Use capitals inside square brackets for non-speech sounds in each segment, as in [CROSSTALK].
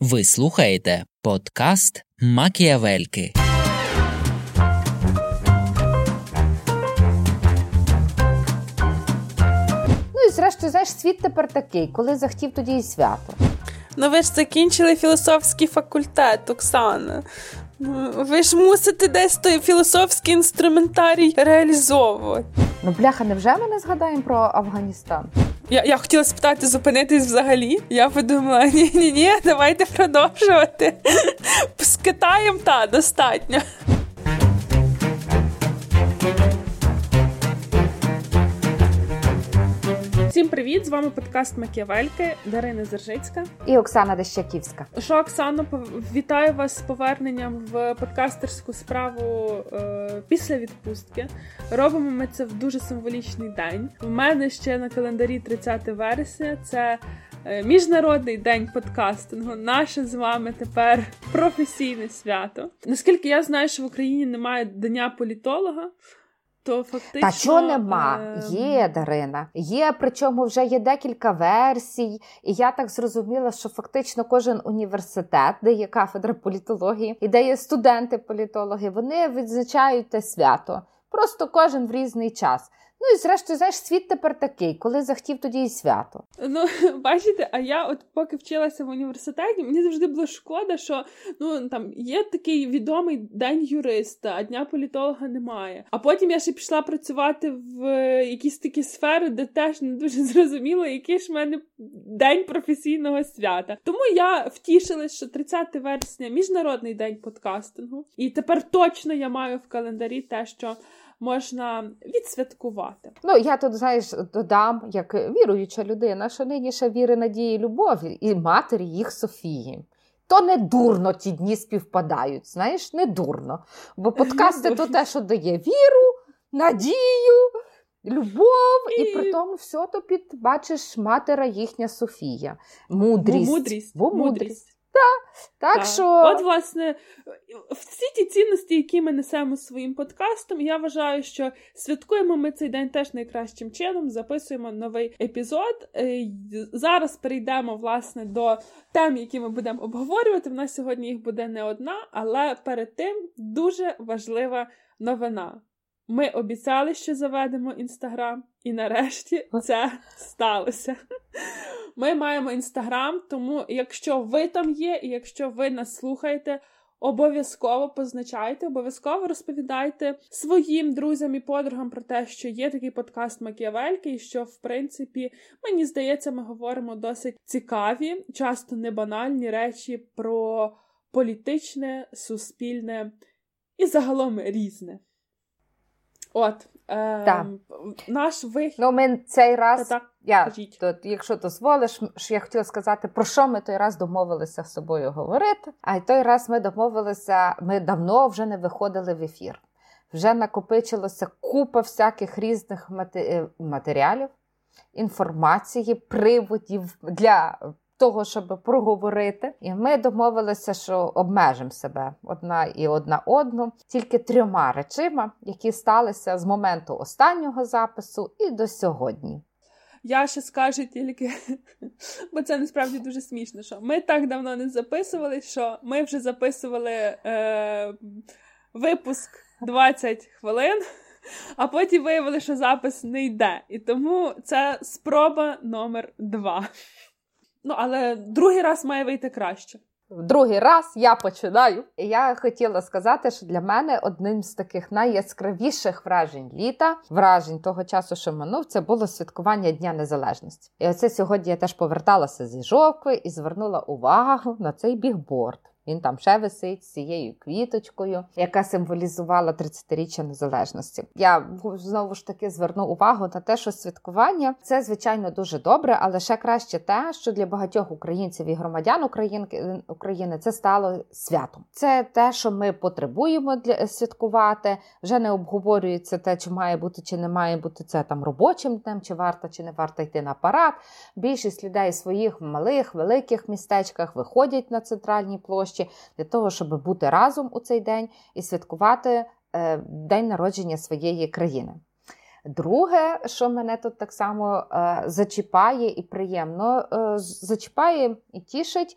Ви слухаєте подкаст Макіавельки. Ну і зрештою, знаєш, світ тепер такий, коли захотів, тоді і свято. Ну ви ж закінчили філософський факультет, Оксана. Ну, Ви ж мусите десь той філософський інструментарій реалізовувати. Ну, бляха, невже ми не згадаємо про Афганістан? Я я хотіла спитати, зупинитись взагалі. Я подумала, ні, ні, ні, давайте продовжувати. З Китаєм та достатньо. Всім привіт! З вами подкаст Макіавельки Дарина Зержицька і Оксана Дещаківська. Що Оксано, вітаю вас з поверненням в подкастерську справу е, після відпустки. Робимо ми це в дуже символічний день. У мене ще на календарі 30 вересня. Це е, Міжнародний день подкастингу. Наше з вами тепер професійне свято. Наскільки я знаю, що в Україні немає дня політолога. То фактично... Та що нема? Е... Є Дарина. Є, причому вже є декілька версій. І я так зрозуміла, що фактично кожен університет, де є кафедра політології, і де є студенти-політологи, вони відзначають те свято. Просто кожен в різний час. Ну і зрештою, знаєш, світ тепер такий, коли захотів, тоді і свято. Ну, [LAUGHS] бачите, а я, от поки вчилася в університеті, мені завжди було шкода, що ну там є такий відомий день юриста, а дня політолога немає. А потім я ще пішла працювати в якісь такі сфери, де теж не дуже [LAUGHS] зрозуміло, який ж в мене день професійного свята. Тому я втішилась, що 30 вересня міжнародний день подкастингу, і тепер точно я маю в календарі те, що можна відсвяткувати. Ну я тут знаєш додам, як віруюча людина, що нині ще віри, надії, любові і матері їх Софії. То не дурно ті дні співпадають, знаєш, не дурно. Бо подкасти то те, що дає віру, надію, любов, і, і при тому все то під бачиш матера їхня Софія. Мудрість. Бо мудрість. Бо мудрість. Так, так, що... От, власне, всі ті цінності, які ми несемо своїм подкастом, я вважаю, що святкуємо ми цей день теж найкращим чином, записуємо новий епізод. Е, зараз перейдемо, власне, до тем, які ми будемо обговорювати. В нас сьогодні їх буде не одна, але перед тим дуже важлива новина. Ми обіцяли, що заведемо інстаграм, і нарешті це сталося. Ми маємо інстаграм, тому якщо ви там є, і якщо ви нас слухаєте, обов'язково позначайте, обов'язково розповідайте своїм друзям і подругам про те, що є такий подкаст Макіавельки, і що, в принципі, мені здається, ми говоримо досить цікаві, часто не банальні речі про політичне, суспільне і загалом різне. От, е, наш вихід. Ну, ми цей раз, так, я, то, якщо дозволиш, що я хотіла сказати, про що ми той раз домовилися з собою говорити. А й той раз ми домовилися, ми давно вже не виходили в ефір. Вже накопичилося купа всяких різних е, матеріалів, інформації, приводів для того, щоб проговорити, і ми домовилися, що обмежимо себе одна і одна одну тільки трьома речима, які сталися з моменту останнього запису і до сьогодні. Я ще скажу тільки, [LAUGHS] бо це насправді дуже смішно. що Ми так давно не записували, що ми вже записували е, випуск 20 хвилин, а потім виявили, що запис не йде. І тому це спроба номер два. Ну, але другий раз має вийти краще. Другий раз я починаю. Я хотіла сказати, що для мене одним з таких найяскравіших вражень літа, вражень того часу, що минув, це було святкування Дня Незалежності. І оце сьогодні я теж поверталася зі жовкви і звернула увагу на цей бігборд. Він там ще висить з цією квіточкою, яка символізувала 30-річчя незалежності. Я знову ж таки зверну увагу на те, що святкування це звичайно дуже добре, але ще краще те, що для багатьох українців і громадян України це стало святом. Це те, що ми потребуємо для святкувати. Вже не обговорюється те, чи має бути, чи не має бути це там робочим днем, чи варто, чи не варто йти на парад. Більшість людей своїх малих великих містечках виходять на центральні площі площі для того, щоб бути разом у цей день і святкувати е, день народження своєї країни. Друге, що мене тут так само е, зачіпає і приємно е, зачіпає і тішить,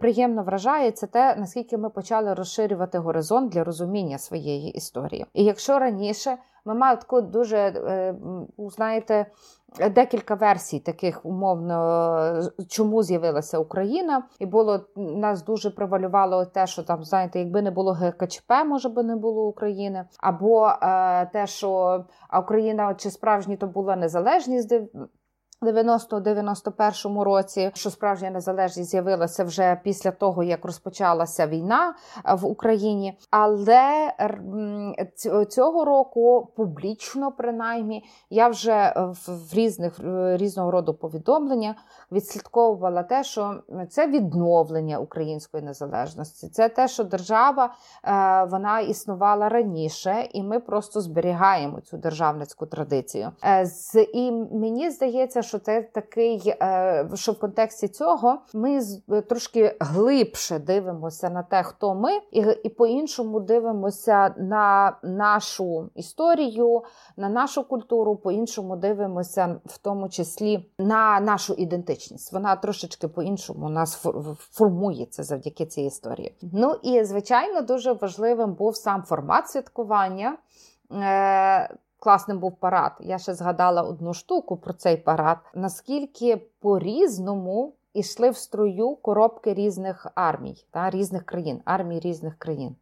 приємно вражає, це те, наскільки ми почали розширювати горизонт для розуміння своєї історії. І якщо раніше ми мали таку дуже, е, знаєте, декілька версій таких умовно, чому з'явилася Україна, і було нас дуже привалювало те, що там, знаєте, якби не було ГКЧП, може би не було України, або е, те, що Україна чи справжні то була незалежність. 90-91 році, що справжня незалежність з'явилася вже після того, як розпочалася війна е, в Україні. Але цього року публічно, принаймні, я вже в різних різного роду повідомленнях відслідковувала те, що це відновлення української незалежності, це те, що держава е, вона існувала раніше, і ми просто зберігаємо цю державницьку традицію. Е, і мені здається, що це такий, е, що в контексті цього ми трошки глибше дивимося на те, хто ми, і, і по-іншому дивимося на нашу історію, на нашу культуру, по-іншому дивимося, в тому числі на нашу ідентичність. Вона трошечки по-іншому у нас формується завдяки цій історії. Ну і звичайно, дуже важливим був сам формат святкування. Класним був парад. Я ще згадала одну штуку про цей парад. Наскільки по-різному ішли в строю коробки різних армій та різних країн, армій різних країн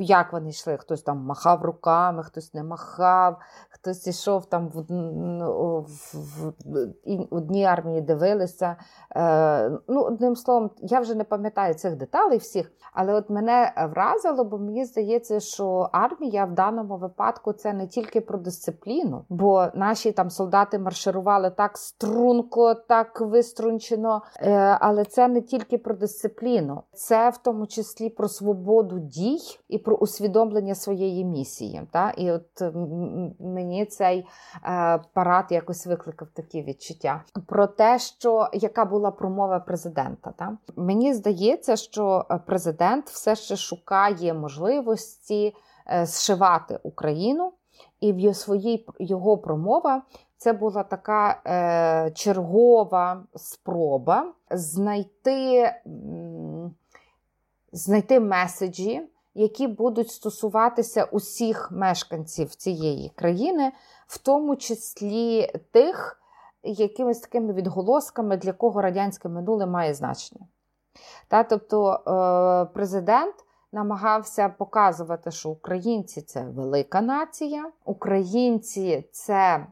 як вони йшли. Хтось там махав руками, хтось не махав, хтось йшов там в, в, в, в одній армії дивилися. Е, ну, Одним словом, я вже не пам'ятаю цих деталей всіх, але от мене вразило, бо мені здається, що армія в даному випадку це не тільки про дисципліну, бо наші там солдати марширували так струнко, так виструнчено, е, але це не тільки про дисципліну, це в тому числі про свободу дій і про усвідомлення своєї місії. Та? І от мені цей е, парад якось викликав такі відчуття про те, що яка була промова президента. Та? Мені здається, що президент все ще шукає можливості е, зшивати Україну, і в своїй його промова. Це була така е, чергова спроба знайти знайти меседжі, які будуть стосуватися усіх мешканців цієї країни, в тому числі тих, якимись такими відголосками, для кого радянське минуле має значення. Та, Тобто е, президент намагався показувати, що українці це велика нація, українці це.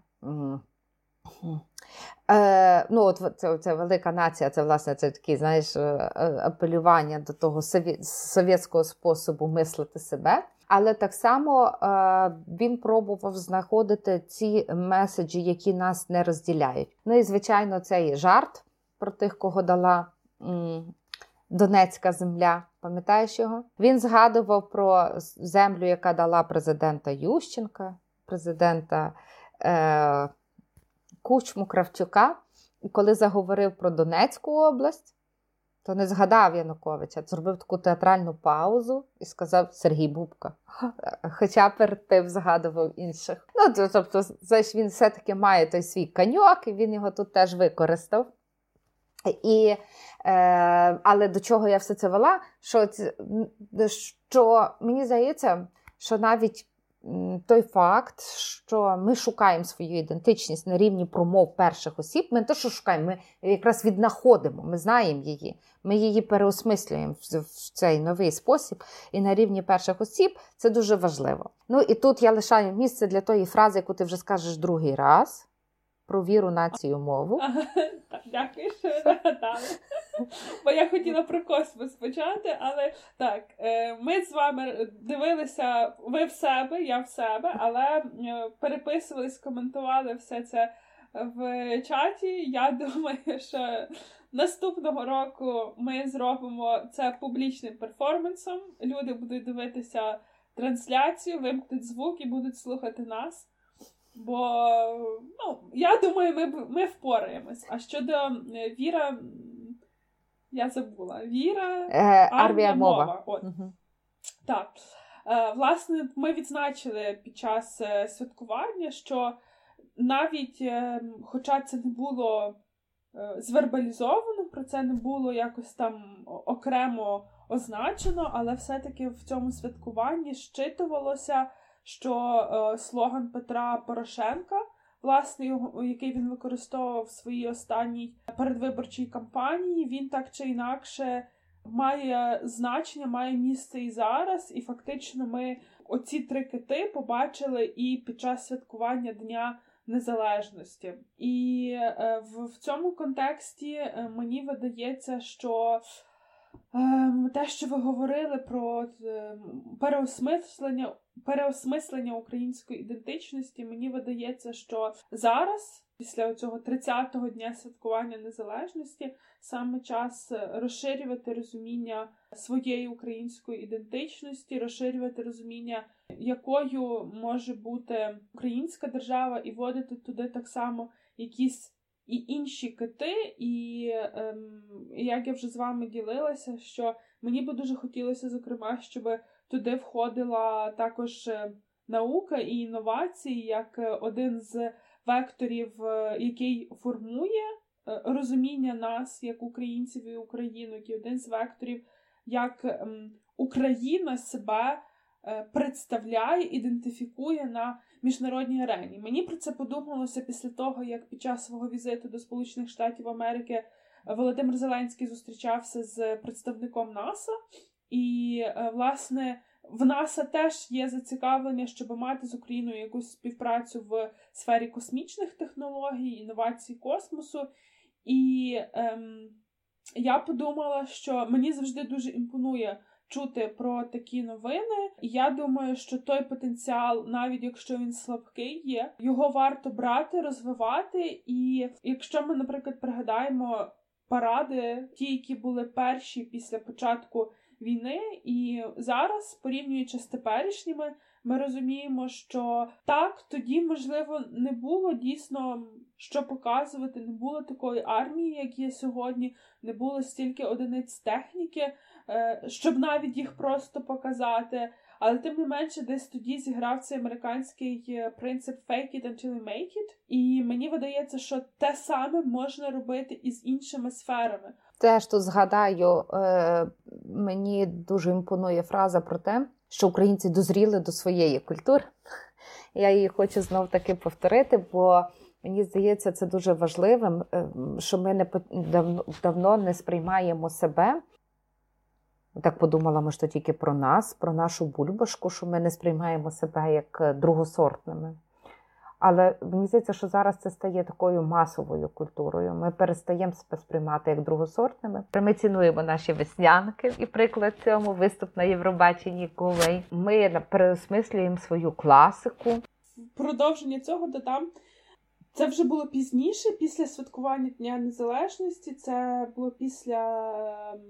Е, ну, от це, це велика нація, це власне це такі, знаєш, е, е, апелювання до того совєтського способу мислити себе. Але так само е, він пробував знаходити ці меседжі, які нас не розділяють. Ну і звичайно, цей жарт про тих, кого дала м, Донецька земля. Пам'ятаєш його? Він згадував про землю, яка дала президента Ющенка, президента. Е, Кучму Кравчука, і коли заговорив про Донецьку область, то не згадав Януковича, зробив таку театральну паузу і сказав Сергій Бубка. [LAUGHS] Хоча перед тим згадував інших. Ну, тобто, знаєш, він все-таки має той свій каньок, і він його тут теж використав. І, е, Але до чого я все це вела? Що, що мені здається, що навіть той факт, що ми шукаємо свою ідентичність на рівні промов перших осіб. Ми не те, що шукаємо, ми якраз віднаходимо, ми знаємо її, ми її переосмислюємо в цей новий спосіб. І на рівні перших осіб це дуже важливо. Ну і тут я лишаю місце для тої фрази, яку ти вже скажеш другий раз про віру, націю, мову. Дякую, що нагадали. Бо я хотіла про космос почати, але так, е, ми з вами дивилися ви в себе, я в себе, але е, переписувались, коментували все це в чаті. Я [LAUGHS] думаю, що наступного року ми зробимо це публічним перформансом. Люди будуть дивитися трансляцію, вимкнуть звук і будуть слухати нас. Бо ну, я думаю, ми ми впораємось. А щодо е, віра, я забула. Віра, е, армія, мова. мова. От. Угу. Так. власне, ми відзначили під час святкування, що навіть, хоча це не було звербалізовано, про це не було якось там окремо означено, але все-таки в цьому святкуванні щитувалося, що е, слоган Петра Порошенка, власне, його, який він використовував в своїй останній передвиборчій кампанії, він так чи інакше має значення, має місце і зараз. І фактично ми оці три кити побачили і під час святкування Дня. Незалежності, і е, в, в цьому контексті е, мені видається, що те, що ви говорили про ем, переосмислення переосмислення української ідентичності, мені видається, що зараз, після цього 30-го дня святкування незалежності, саме час розширювати розуміння своєї української ідентичності, розширювати розуміння, якою може бути українська держава, і вводити туди так само якісь і інші кити, і ем, як я вже з вами ділилася, що мені би дуже хотілося, зокрема, щоб туди входила також е, наука і інновації як е, один з векторів, е, який формує розуміння нас як українців і Україну, який один з векторів, як ем, Україна себе представляє, ідентифікує на міжнародній арені. Мені про це подумалося після того, як під час свого візиту до Сполучених Штатів Америки Володимир Зеленський зустрічався з представником НАСА, і, е, власне, в НАСА теж є зацікавлення, щоб мати з Україною якусь співпрацю в сфері космічних технологій, інновацій космосу. І ем, я подумала, що мені завжди дуже імпонує чути про такі новини. Я думаю, що той потенціал, навіть якщо він слабкий, є, його варто брати, розвивати. І якщо ми, наприклад, пригадаємо паради, ті, які були перші після початку війни, і зараз, порівнюючи з теперішніми, ми розуміємо, що так тоді, можливо, не було дійсно що показувати, не було такої армії, як є сьогодні, не було стільки одиниць техніки, е, щоб навіть їх просто показати. Але тим не менше, десь тоді зіграв цей американський е, принцип fake it until you make it. І мені видається, що те саме можна робити і з іншими сферами. Теж тут згадаю, е, мені дуже імпонує фраза про те, що українці дозріли до своєї культури. [LAUGHS] Я її хочу знов таки повторити, бо мені здається, це дуже важливим, ем, що ми не давно, не сприймаємо себе так подумала, ми що тільки про нас, про нашу бульбашку, що ми не сприймаємо себе як е, другосортними. Але мені здається, що зараз це стає такою масовою культурою. Ми перестаємо себе сприймати як другосортними. Ми цінуємо наші веснянки, і приклад цьому виступ на Євробаченні Ковей. Ми переосмислюємо свою класику. Продовження цього додам. Це вже було пізніше, після святкування Дня Незалежності. Це було після ем,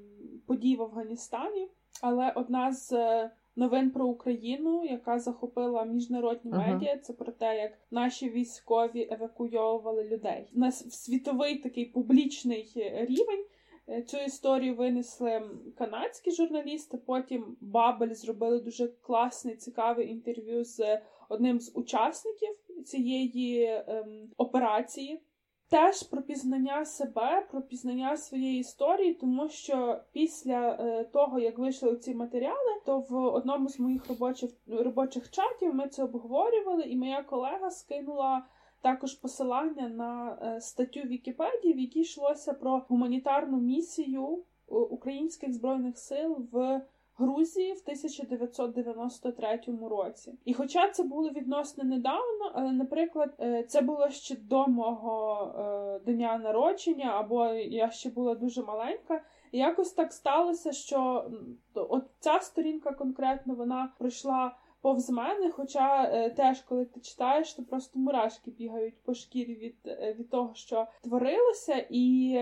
подій в Афганістані. Але одна з е, новин про Україну, яка захопила міжнародні uh-huh. медіа, це про те, як наші військові евакуйовували людей. На світовий такий публічний рівень. Е, цю історію винесли канадські журналісти. Потім Бабель зробили дуже класне, цікаве інтерв'ю з одним з учасників цієї ем, операції. Теж про пізнання себе, про пізнання своєї історії, тому що після е, того, як вийшли ці матеріали, то в одному з моїх робочих робочих чатів ми це обговорювали, і моя колега скинула також посилання на е, статтю Вікіпедії, в якій йшлося про гуманітарну місію е, українських збройних сил в Грузії в 1993 році. І хоча це було відносно недавно, але, наприклад, е, це було ще до мого е, дня народження, або я ще була дуже маленька. І якось так сталося, що от ця сторінка конкретно вона пройшла повз мене. Хоча е, теж, коли ти читаєш, то просто мурашки бігають по шкірі від, від того, що творилося, і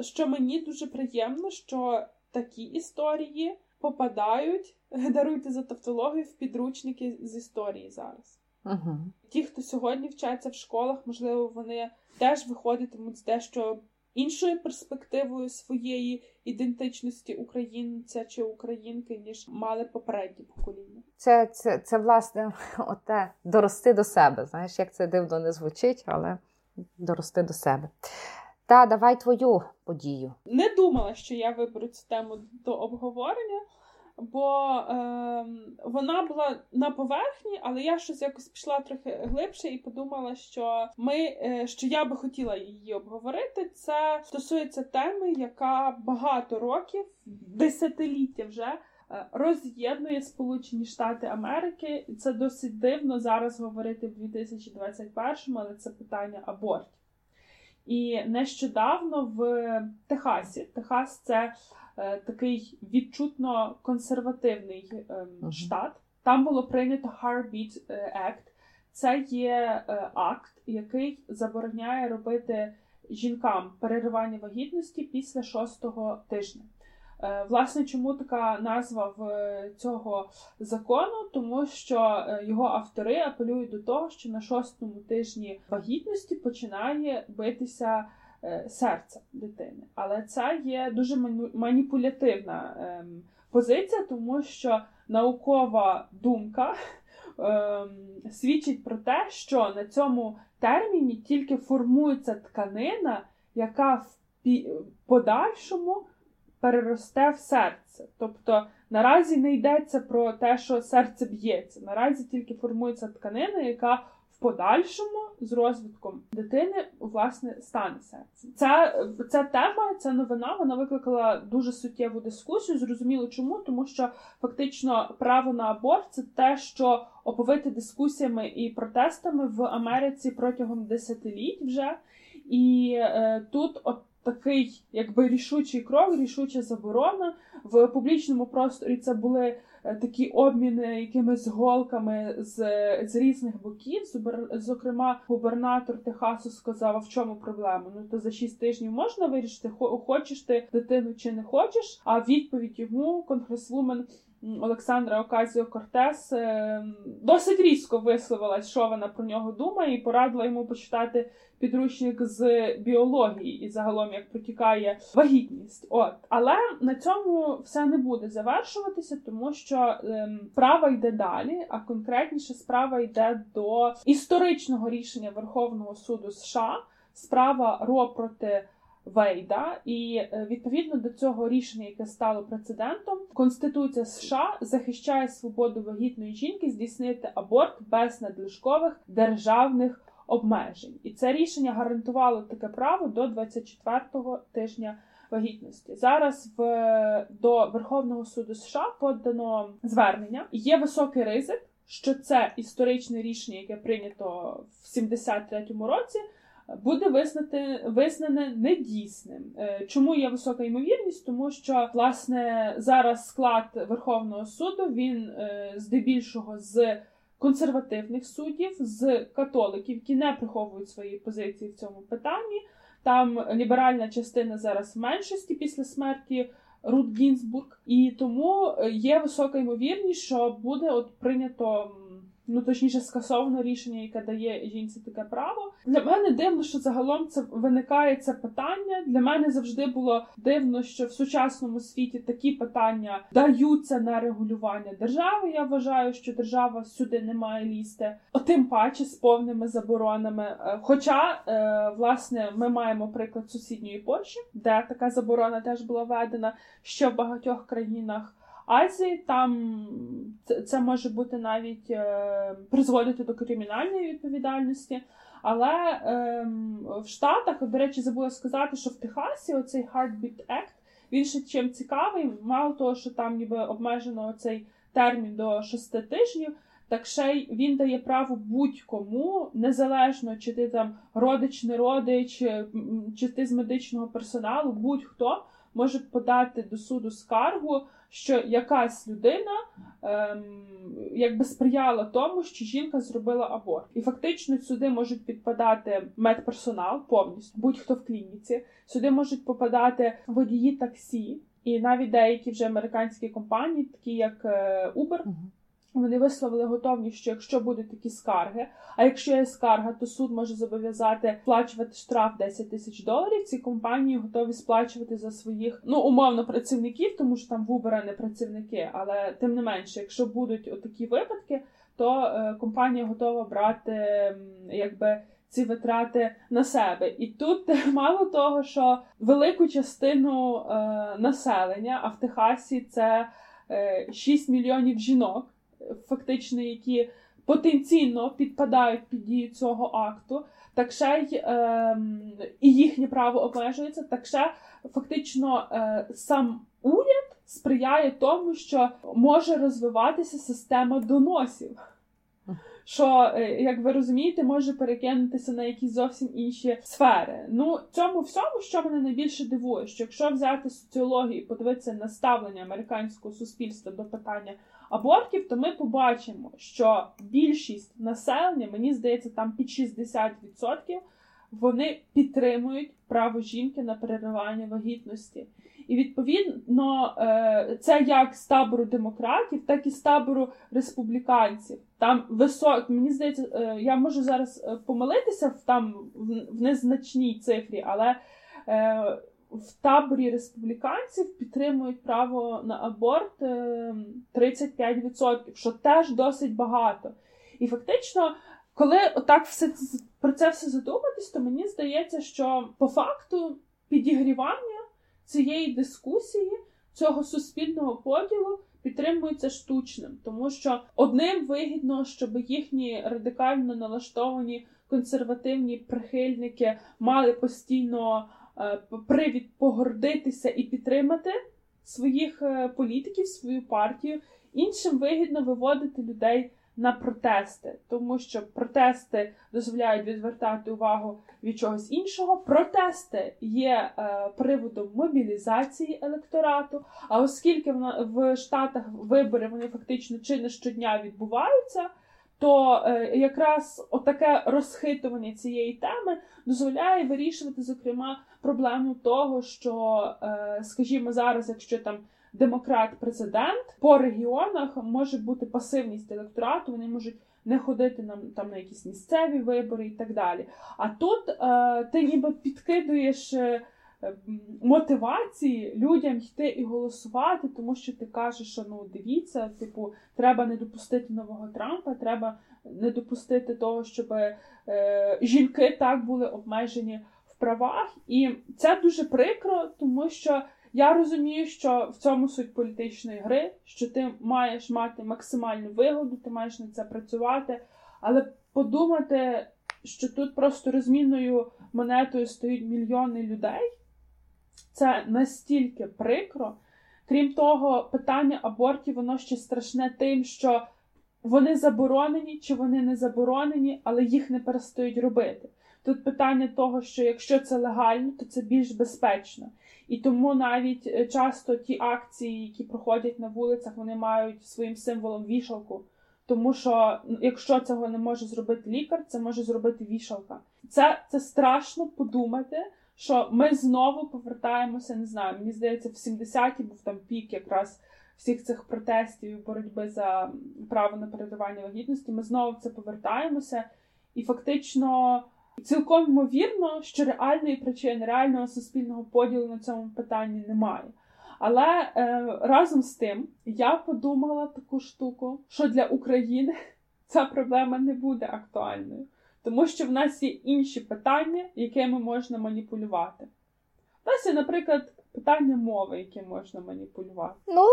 що мені дуже приємно, що такі історії попадають, [LAUGHS] даруйте за тавтологію, в підручники з історії зараз. Угу. Ті, хто сьогодні вчаться в школах, можливо, вони теж виходитимуть з дещо іншою перспективою своєї ідентичності українця чи українки, ніж мали попередні покоління. Це це, це власне [LAUGHS] оте дорости до себе. Знаєш, як це дивно не звучить, але дорости до себе. Та давай твою подію. Не думала, що я виберу цю тему до обговорення бо е, вона була на поверхні, але я щось якось пішла трохи глибше і подумала, що ми е, що я би хотіла її обговорити. Це стосується теми, яка багато років, десятиліття вже. Е, роз'єднує Сполучені Штати Америки, і це досить дивно зараз говорити в 2021-му, але це питання абортів. І нещодавно в Техасі Техас це Е, такий відчутно консервативний uh-huh. штат. Там було прийнято Heartbeat е, Act. Це є акт, який забороняє робити жінкам переривання вагітності після шостого тижня. Власне, чому така назва в цього закону? Тому що його автори апелюють до того, що на шостому тижні вагітності починає битися Е, серця дитини. Але це є дуже маніпулятивна ем, позиція, тому що наукова думка [LAUGHS] ем, свідчить про те, що на цьому терміні тільки формується тканина, яка в подальшому переросте в серце. Тобто наразі не йдеться про те, що серце б'ється. Наразі тільки формується тканина, яка подальшому з розвитком дитини власне стане серцем. Ця ця тема, ця новина, вона викликала дуже суттєву дискусію. Зрозуміло, чому, тому що фактично право на аборт це те, що оповити дискусіями і протестами в Америці протягом десятиліть вже. І е, тут от такий, якби рішучий крок, рішуча заборона в публічному просторі. Це були Е, такі обміни якимись голками з з різних боків. Зокрема, губернатор Техасу сказав, в чому проблема? Ну то за шість тижнів можна вирішити, хочеш ти дитину чи не хочеш. А відповідь йому конгресвумен Олександра Оказіо Кортес е, досить різко висловилась, що вона про нього думає, і порадила йому почитати підручник з біології і загалом як протікає вагітність. От але на цьому все не буде завершуватися, тому що ем, справа йде далі, а конкретніше справа йде до історичного рішення Верховного суду США. Справа РО проти Вейда, і е, відповідно до цього рішення, яке стало прецедентом, Конституція США захищає свободу вагітної жінки здійснити аборт без надлишкових державних обмежень, і це рішення гарантувало таке право до 24-го тижня. Вагітності зараз в до Верховного суду США подано звернення. Є високий ризик, що це історичне рішення, яке прийнято в 73-му році, буде визнати визнане недійсним. Е, чому є висока ймовірність? Тому що власне зараз склад Верховного суду він е, здебільшого з консервативних суддів, з католиків, які не приховують свої позиції в цьому питанні. Там ліберальна частина зараз в меншості після смерті Рут Гінзбург, і тому е, є висока ймовірність, що буде от прийнято ну точніше скасовано рішення, яке дає жінці таке право. Для мене дивно, що загалом це виникає це питання. Для мене завжди було дивно, що в сучасному світі такі питання даються на регулювання держави. Я вважаю, що держава сюди не має лізти, тим паче з повними заборонами. Е, хоча, е, власне, ми маємо приклад сусідньої Польщі, де така заборона теж була введена ще в багатьох країнах. Азії там це, може бути навіть е, призводити до кримінальної відповідальності. Але е, в Штатах, до речі, забула сказати, що в Техасі оцей Heartbeat Act, він ще чим цікавий, мало того, що там ніби обмежено цей термін до шести тижнів. Так ще й він дає право будь-кому, незалежно чи ти там родич, не родич, чи ти з медичного персоналу, будь-хто може подати до суду скаргу що якась людина ем, якби сприяла тому, що жінка зробила аборт. І фактично сюди можуть підпадати медперсонал повністю, будь-хто в клініці, сюди можуть попадати водії таксі, і навіть деякі вже американські компанії, такі як е, Uber, Вони висловили готовність, що якщо будуть такі скарги, а якщо є скарга, то суд може зобов'язати сплачувати штраф 10 тисяч доларів. Ці компанії готові сплачувати за своїх ну умовно працівників, тому що там в не працівники. Але тим не менше, якщо будуть такі випадки, то е, компанія готова брати якби. Ці витрати на себе, і тут [LAUGHS] мало того, що велику частину е, населення, а в Техасі це е, 6 мільйонів жінок, фактично, які потенційно підпадають під дію цього акту, так ще й е, і їхнє право обмежується, так ще фактично е, сам уряд сприяє тому, що може розвиватися система доносів. Що, е, як ви розумієте, може перекинутися на якісь зовсім інші сфери. Ну, цьому всьому, що мене найбільше дивує, що якщо взяти соціологію і подивитися на ставлення американського суспільства до питання абортів, то ми побачимо, що більшість населення, мені здається, там під 60%, вони підтримують право жінки на переривання вагітності. І відповідно е, це як з табору демократів, так і з табору республіканців. Там висок, мені здається, е, я можу зараз е, помилитися в там в незначній цифрі, але в таборі республіканців підтримують право на аборт 35%, е, що теж досить багато. І фактично, коли отак все про це все задуматись, то мені здається, що по факту підігрівання цієї дискусії, цього суспільного поділу. Підтримується штучним, тому що одним вигідно, щоб їхні радикально налаштовані консервативні прихильники мали постійно привід погордитися і підтримати своїх е, політиків, свою партію. Іншим вигідно виводити людей на протести, тому що протести дозволяють відвертати увагу від чогось іншого. Протести є е, приводом мобілізації електорату. А оскільки в Штатах вибори вони фактично чи не щодня відбуваються то е, якраз отаке розхитування цієї теми дозволяє вирішувати, зокрема, проблему того, що, е, скажімо, зараз, якщо там демократ-президент по регіонах може бути пасивність електорату, вони можуть не ходити на там на якісь місцеві вибори і так далі. А тут е, ти ніби підкидуєш. Е, мотивації людям йти і голосувати, тому що ти кажеш, що ну дивіться, типу, треба не допустити нового Трампа, треба не допустити того, щоб е, жінки так були обмежені в правах. І це дуже прикро, тому що. Я розумію, що в цьому суть політичної гри, що ти маєш мати максимальну вигоду, ти маєш на це працювати, але подумати, що тут просто розмінною монетою стоять мільйони людей, це настільки прикро. Крім того, питання абортів, воно ще страшне тим, що вони заборонені чи вони не заборонені, але їх не перестають робити. Тут питання того, що якщо це легально, то це більш безпечно. І тому навіть е, часто ті акції, які проходять на вулицях, вони мають своїм символом вішалку. Тому що якщо цього не може зробити лікар, це може зробити вішалка. Це, Це страшно подумати що ми знову повертаємося, не знаю, мені здається, в 70-ті був там пік якраз всіх цих протестів і боротьби за право на передавання вагітності. Ми знову в це повертаємося, і фактично цілком ймовірно, що реальної причини, реального суспільного поділу на цьому питанні немає. Але е, разом з тим я подумала таку штуку, що для України [LAUGHS] ця проблема не буде актуальною тому що в нас є інші питання, якими можна маніпулювати. У нас є, наприклад, питання мови, яке можна маніпулювати. Ну,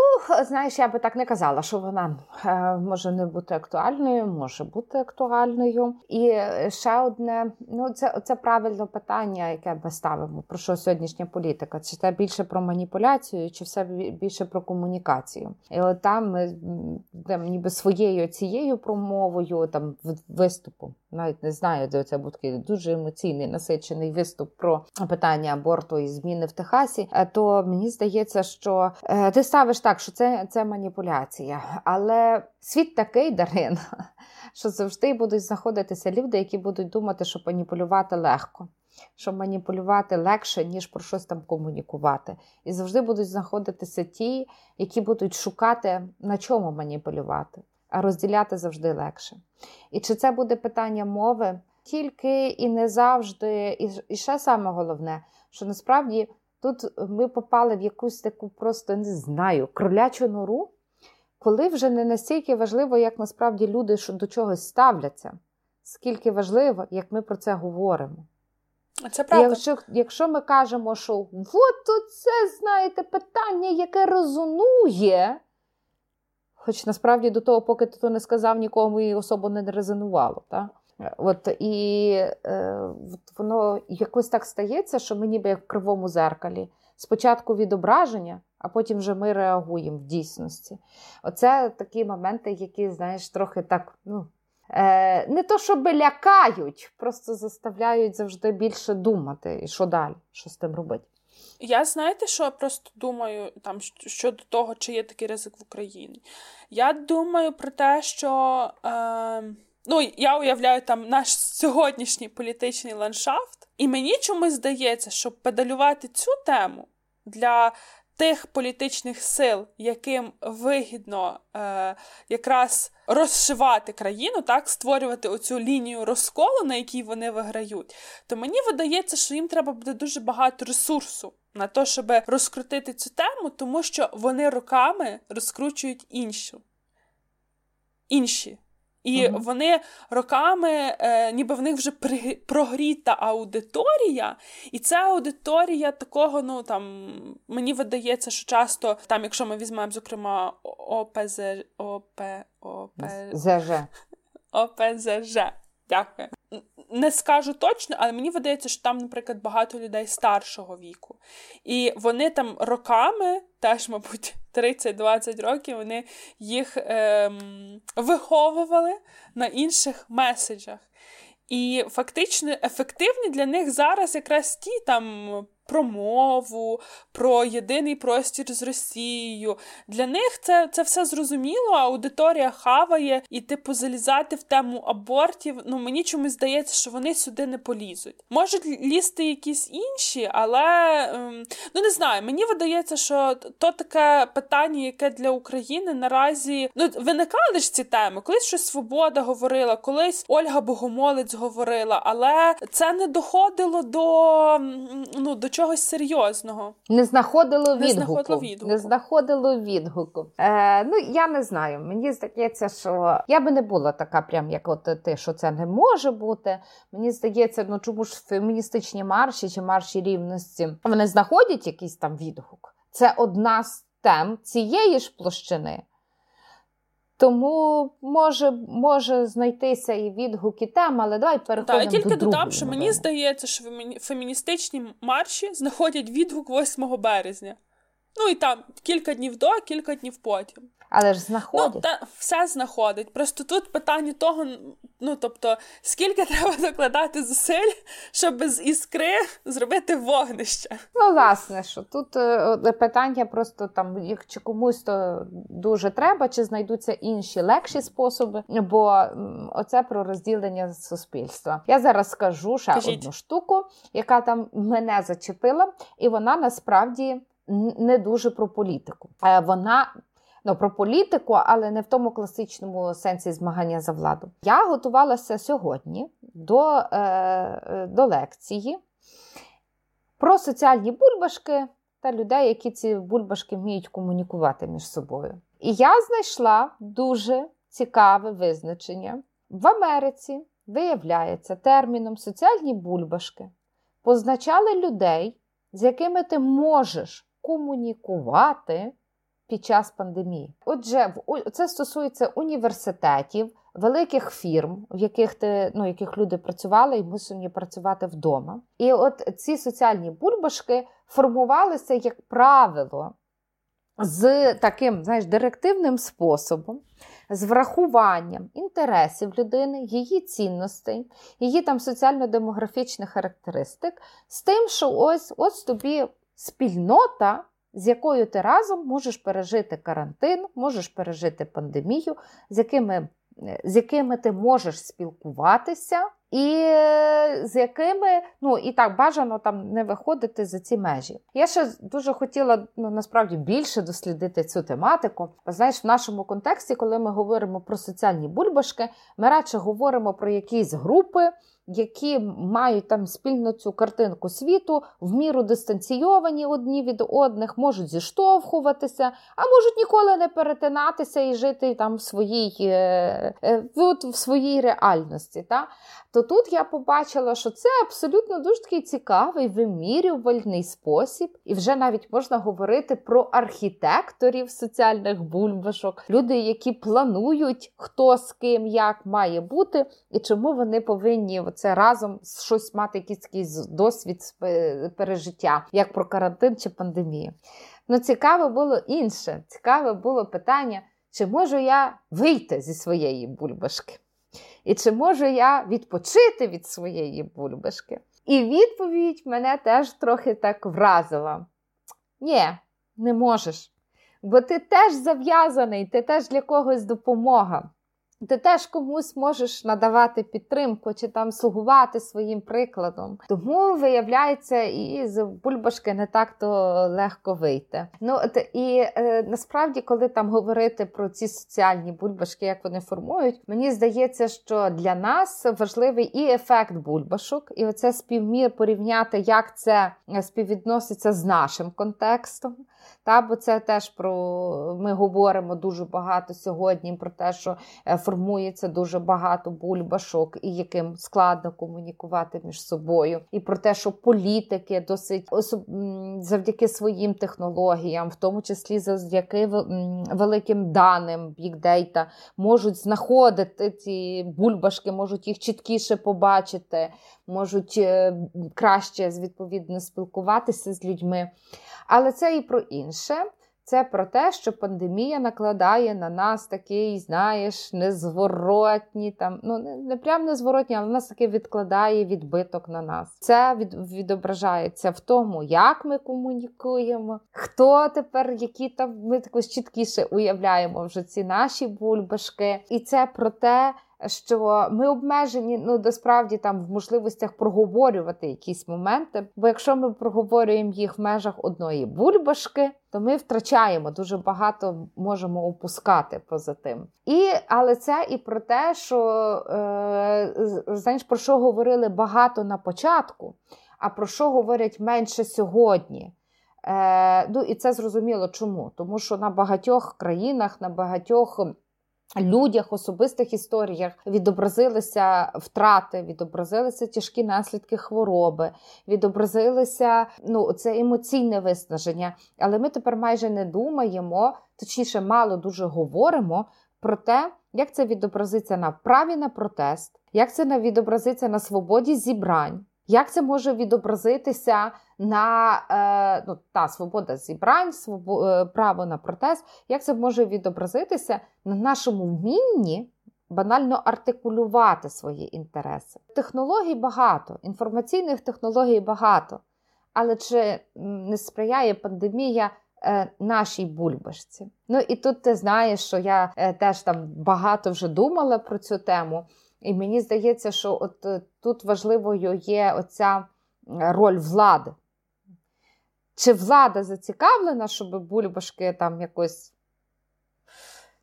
знаєш, я би так не казала, що вона е, може не бути актуальною, може бути актуальною. І ще одне, ну це це правильне питання, яке ми ставимо. Про що сьогоднішня політика? Чи це більше про маніпуляцію, чи все більше про комунікацію? І от там там, ніби своєю цією промовою, там виступом. Навіть не знаю, де це був такий дуже емоційний насичений виступ про питання аборту і зміни в Техасі. Е, то мені здається, що е, ти ставиш так, що це це маніпуляція. Але світ такий Дарин, [LAUGHS] що завжди будуть знаходитися люди, які будуть думати, що маніпулювати легко. Що маніпулювати легше, ніж про щось там комунікувати. І завжди будуть знаходитися ті, які будуть шукати, на чому маніпулювати. А розділяти завжди легше. І чи це буде питання мови? Тільки і не завжди, і ще саме головне, що насправді тут ми попали в якусь таку просто не знаю, кролячу нору, коли вже не настільки важливо, як насправді люди до чогось ставляться, скільки важливо, як ми про це говоримо. Це правда. Якщо якщо ми кажемо, що от це, знаєте, питання, яке резонує, хоч насправді до того, поки ти то не сказав, нікому і особо не резонувало. Так? От І е, воно якось так стається, що ми ніби як в кривому зеркалі. Спочатку відображення, а потім вже ми реагуємо в дійсності. Оце такі моменти, які, знаєш, трохи так, ну, е, не то, щоб лякають, просто заставляють завжди більше думати, і що далі, що з тим робити. Я знаєте, що просто думаю там щодо того, чи є такий ризик в Україні. Я думаю про те, що. Е... Ну, я уявляю там наш сьогоднішній політичний ландшафт, і мені чомусь здається, що педалювати цю тему для тих політичних сил, яким вигідно е, якраз розшивати країну, так, створювати оцю лінію розколу, на якій вони виграють, то мені видається, що їм треба буде дуже багато ресурсу. На те, щоб розкрутити цю тему, тому що вони роками розкручують іншу. інші і uh вони роками, е, ніби в них вже при, прогріта аудиторія, і ця аудиторія такого, ну там мені видається, що часто, там, якщо ми візьмемо, зокрема, ОПЗ, ОП, ОП, ЗЖ. ОПЗЖ. Дякую. Не скажу точно, але мені видається, що там, наприклад, багато людей старшого віку. І вони там роками, теж, мабуть, [LAUGHS] 30-20 років, вони їх ем, виховували на інших меседжах. І фактично ефективні для них зараз якраз ті там про мову, про єдиний простір з Росією. Для них це це все зрозуміло, аудиторія хаває, і типу залізати в тему абортів. Ну мені чомусь здається, що вони сюди не полізуть. Можуть лізти якісь інші, але ем, ну не знаю. Мені видається, що то таке питання, яке для України наразі ну виникали ж ці теми. Колись щось свобода говорила, колись Ольга Богомолець говорила, але це не доходило до ну до чогось серйозного. Не знаходило відгуку. Не знаходило відгуку. Не знаходило відгуку. Е, Ну я не знаю. Мені здається, що я би не була така, прям як от ти, що це не може бути. Мені здається, ну чому ж феміністичні марші чи марші рівності вони знаходять якийсь там відгук. Це одна з тем цієї ж площини. Тому може може знайтися і відгук, і тем, але давай переходимо Так, я тільки до додам, що мені здається, що феміністичні марші знаходять відгук 8 березня. Ну і там кілька днів до, кілька днів потім. Але ж знаходить. Ну, та, Все знаходить. Просто тут питання того, ну тобто, скільки [LAUGHS] треба докладати зусиль, щоб з іскри зробити вогнище. Ну, власне, що тут е, питання просто там, як чи комусь то дуже треба, чи знайдуться інші легші способи, бо оце про розділення суспільства. Я зараз скажу ще Кажіть. одну штуку, яка там мене зачепила, і вона насправді. Не дуже про політику. Е, вона ну, про політику, але не в тому класичному сенсі змагання за владу. Я готувалася сьогодні до, е, до лекції про соціальні бульбашки та людей, які ці бульбашки вміють комунікувати між собою. І я знайшла дуже цікаве визначення. В Америці виявляється терміном соціальні бульбашки позначали людей, з якими ти можеш комунікувати під час пандемії. Отже, це стосується університетів, великих фірм, в яких ти ну яких люди працювали і мусені працювати вдома. І от ці соціальні бульбашки формувалися, як правило, з таким знаєш, директивним способом. З врахуванням інтересів людини, її цінностей, її там соціально-демографічних характеристик, з тим, що ось ось тобі спільнота, з якою ти разом можеш пережити карантин, можеш пережити пандемію, з якими з якими ти можеш спілкуватися і е, з якими, ну і так бажано там не виходити за ці межі. Я ще дуже хотіла ну насправді більше дослідити цю тематику. Знаєш, в нашому контексті, коли ми говоримо про соціальні бульбашки, ми радше говоримо про якісь групи які мають там спільну цю картинку світу, в міру дистанційовані одні від одних, можуть зіштовхуватися, а можуть ніколи не перетинатися і жити там в своїй е, е, в своїй реальності. Та? То тут я побачила, що це абсолютно дуже такий цікавий, вимірювальний спосіб, і вже навіть можна говорити про архітекторів соціальних бульбашок, люди, які планують, хто з ким як має бути, і чому вони повинні це разом щось мати якийсь досвід пережиття, як про карантин чи пандемію. Ну, цікаве було інше. Цікаве було питання, чи можу я вийти зі своєї бульбашки? І чи можу я відпочити від своєї бульбашки? І відповідь мене теж трохи так вразила: ні, не можеш. Бо ти теж зав'язаний, ти теж для когось допомога. Ти теж комусь можеш надавати підтримку чи там слугувати своїм прикладом. Тому виявляється, і з бульбашки не так то легко вийти. Ну от і е, насправді, коли там говорити про ці соціальні бульбашки, як вони формують, мені здається, що для нас важливий і ефект бульбашок, і оце співмір порівняти, як це співвідноситься з нашим контекстом. Та, Бо це теж про ми говоримо дуже багато сьогодні про те, що е, формується дуже багато бульбашок, і яким складно комунікувати між собою, і про те, що політики досить завдяки своїм технологіям, в тому числі завдяки великим даним бікдейта, можуть знаходити ці бульбашки, можуть їх чіткіше побачити, можуть е, краще відповідно спілкуватися з людьми. Але це і про інше. Це про те, що пандемія накладає на нас такий, знаєш, незворотні там, ну не, прям незворотні, але нас таки відкладає відбиток на нас. Це від, відображається в тому, як ми комунікуємо, хто тепер, які там ми також чіткіше уявляємо вже ці наші бульбашки. І це про те що ми обмежені ну насправді там в можливостях проговорювати якісь моменти. Бо якщо ми проговорюємо їх в межах одної бульбашки, то ми втрачаємо дуже багато можемо опускати поза тим. І але це і про те, що е, знаєш, про що говорили багато на початку, а про що говорять менше сьогодні. Е, Ну і це зрозуміло чому? Тому що на багатьох країнах, на багатьох людях, особистих історіях відобразилися втрати, відобразилися тяжкі наслідки хвороби, відобразилися ну, це емоційне виснаження. Але ми тепер майже не думаємо, точніше, мало дуже говоримо про те, як це відобразиться на праві на протест, як це відобразиться на свободі зібрань. Як це може відобразитися на е, ну, та свобода зібрань, свобо, е, право на протест? Як це може відобразитися на нашому вмінні банально артикулювати свої інтереси? Технологій багато, інформаційних технологій багато, але чи не сприяє пандемія? Е, нашій бульбашці. Ну і тут ти знаєш, що я е, теж там багато вже думала про цю тему. І мені здається, що от е, тут важливою є оця роль влади. Чи влада зацікавлена, щоб бульбашки там якось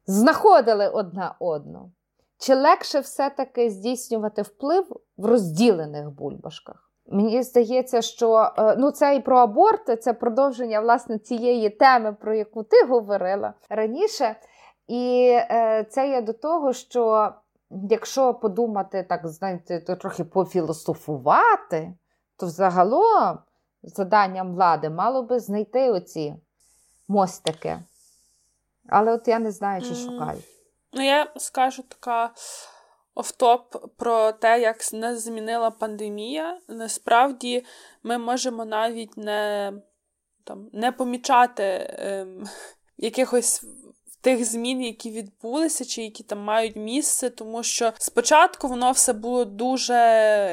знаходили одна одну? Чи легше все-таки здійснювати вплив в розділених бульбашках? Мені здається, що е, ну, це і про аборти, це продовження власне цієї теми, про яку ти говорила раніше. І е, це є до того, що якщо подумати, так, знаєте, то трохи пофілософувати, то взагалом заданням влади мало би знайти оці мостики. Але от я не знаю, чи шукаю. Ну, я скажу така офтоп про те, як нас змінила пандемія. Насправді ми можемо навіть не там, не помічати ем, [LAUGHS] якихось тих змін, які відбулися, чи які там мають місце, тому що спочатку воно все було дуже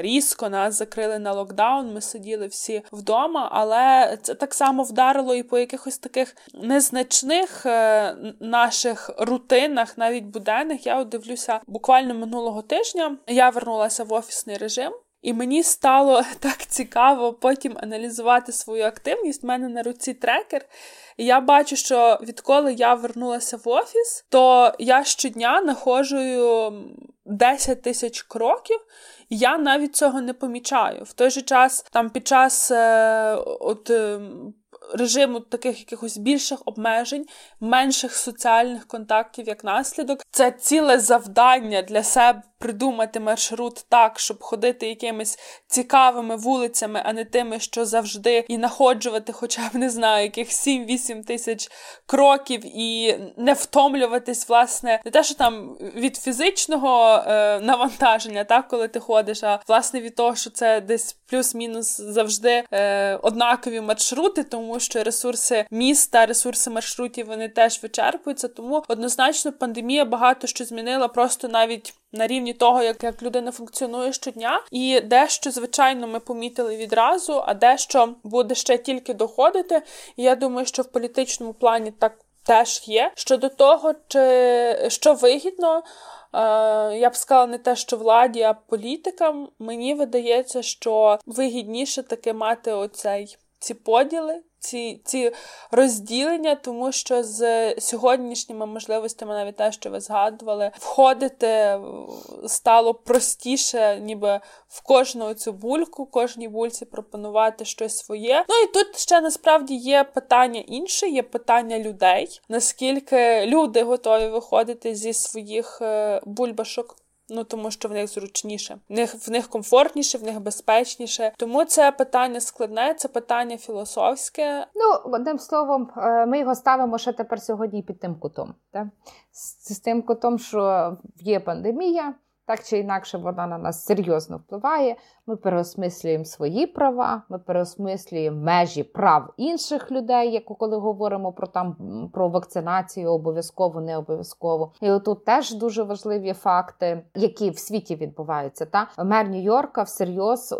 різко. Нас закрили на локдаун. Ми сиділи всі вдома, але це так само вдарило і по якихось таких незначних е, наших рутинах, навіть буденних. Я дивлюся буквально минулого тижня. Я вернулася в офісний режим. І мені стало [LAUGHS] так цікаво потім аналізувати свою активність. У мене на руці трекер. І я бачу, що відколи я вернулася в офіс, то я щодня нахожую 10 тисяч кроків, і я навіть цього не помічаю. В той же час, там під час е, от. Режиму таких якихось більших обмежень, менших соціальних контактів як наслідок. Це ціле завдання для себе придумати маршрут так, щоб ходити якимись цікавими вулицями, а не тими, що завжди, і находжувати, хоча б не знаю, яких 7-8 тисяч кроків, і не втомлюватись, власне, не те, що там від фізичного е, навантаження, так, коли ти ходиш, а власне від того, що це десь плюс-мінус завжди е, однакові маршрути, тому що ресурси міста, ресурси маршрутів вони теж вичерпуються. Тому однозначно пандемія багато що змінила просто навіть на рівні того, як, як людина функціонує щодня, і дещо, звичайно, ми помітили відразу, а дещо буде ще тільки доходити. І я думаю, що в політичному плані так теж є. Щодо того, чи що вигідно. Я б сказала не те, що владі, а політикам. Мені видається, що вигідніше таки мати оцей ці поділи, ці ці розділення, тому що з сьогоднішніми можливостями, навіть те, що ви згадували, входити стало простіше, ніби в кожну цю бульку, кожній бульці пропонувати щось своє. Ну і тут ще насправді є питання інше, є питання людей, наскільки люди готові виходити зі своїх е, бульбашок. Ну тому що в них зручніше, в них в них комфортніше, в них безпечніше. Тому це питання складне, це питання філософське. Ну одним словом, е, ми його ставимо ще тепер сьогодні під тим кутом. та З, з тим кутом, що є пандемія, так чи інакше вона на нас серйозно впливає. Ми переосмислюємо свої права, ми переосмислюємо межі прав інших людей, як коли говоримо про там про вакцинацію, обов'язково, не обов'язково. І отут теж дуже важливі факти, які в світі відбуваються. Та мер Нью-Йорка всерйоз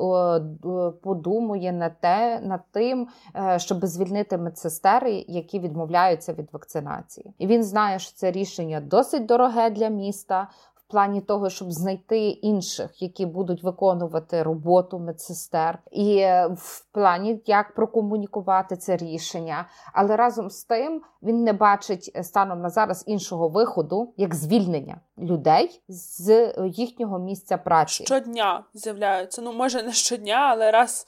подумує на те, над тим, е, щоб звільнити медсестери, які відмовляються від вакцинації. І він знає, що це рішення досить дороге для міста плані того, щоб знайти інших, які будуть виконувати роботу медсестер, і е, в плані як прокомунікувати це рішення. Але разом з тим він не бачить е, станом на зараз іншого виходу, як звільнення людей з їхнього місця праці. Щодня з'являються. Ну може не щодня, але раз.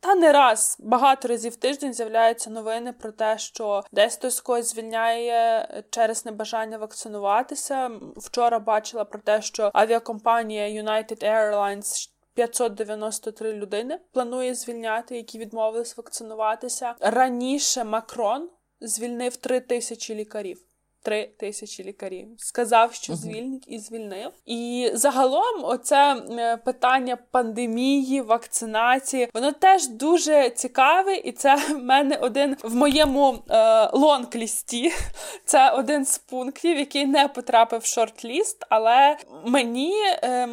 Та не раз багато разів в тиждень з'являються новини про те, що десь хтось когось звільняє через небажання вакцинуватися. Вчора бачила про те, що авіакомпанія United Airlines 593 людини планує звільняти, які відмовились вакцинуватися. Раніше Макрон звільнив 3 тисячі лікарів три тисячі лікарів. Сказав, що звільнить і звільнив. І загалом, оце питання пандемії, вакцинації, воно теж дуже цікаве, і це в мене один в моєму е, long-list і. [LAUGHS] Це один з пунктів, який не потрапив в short-list, але мені е,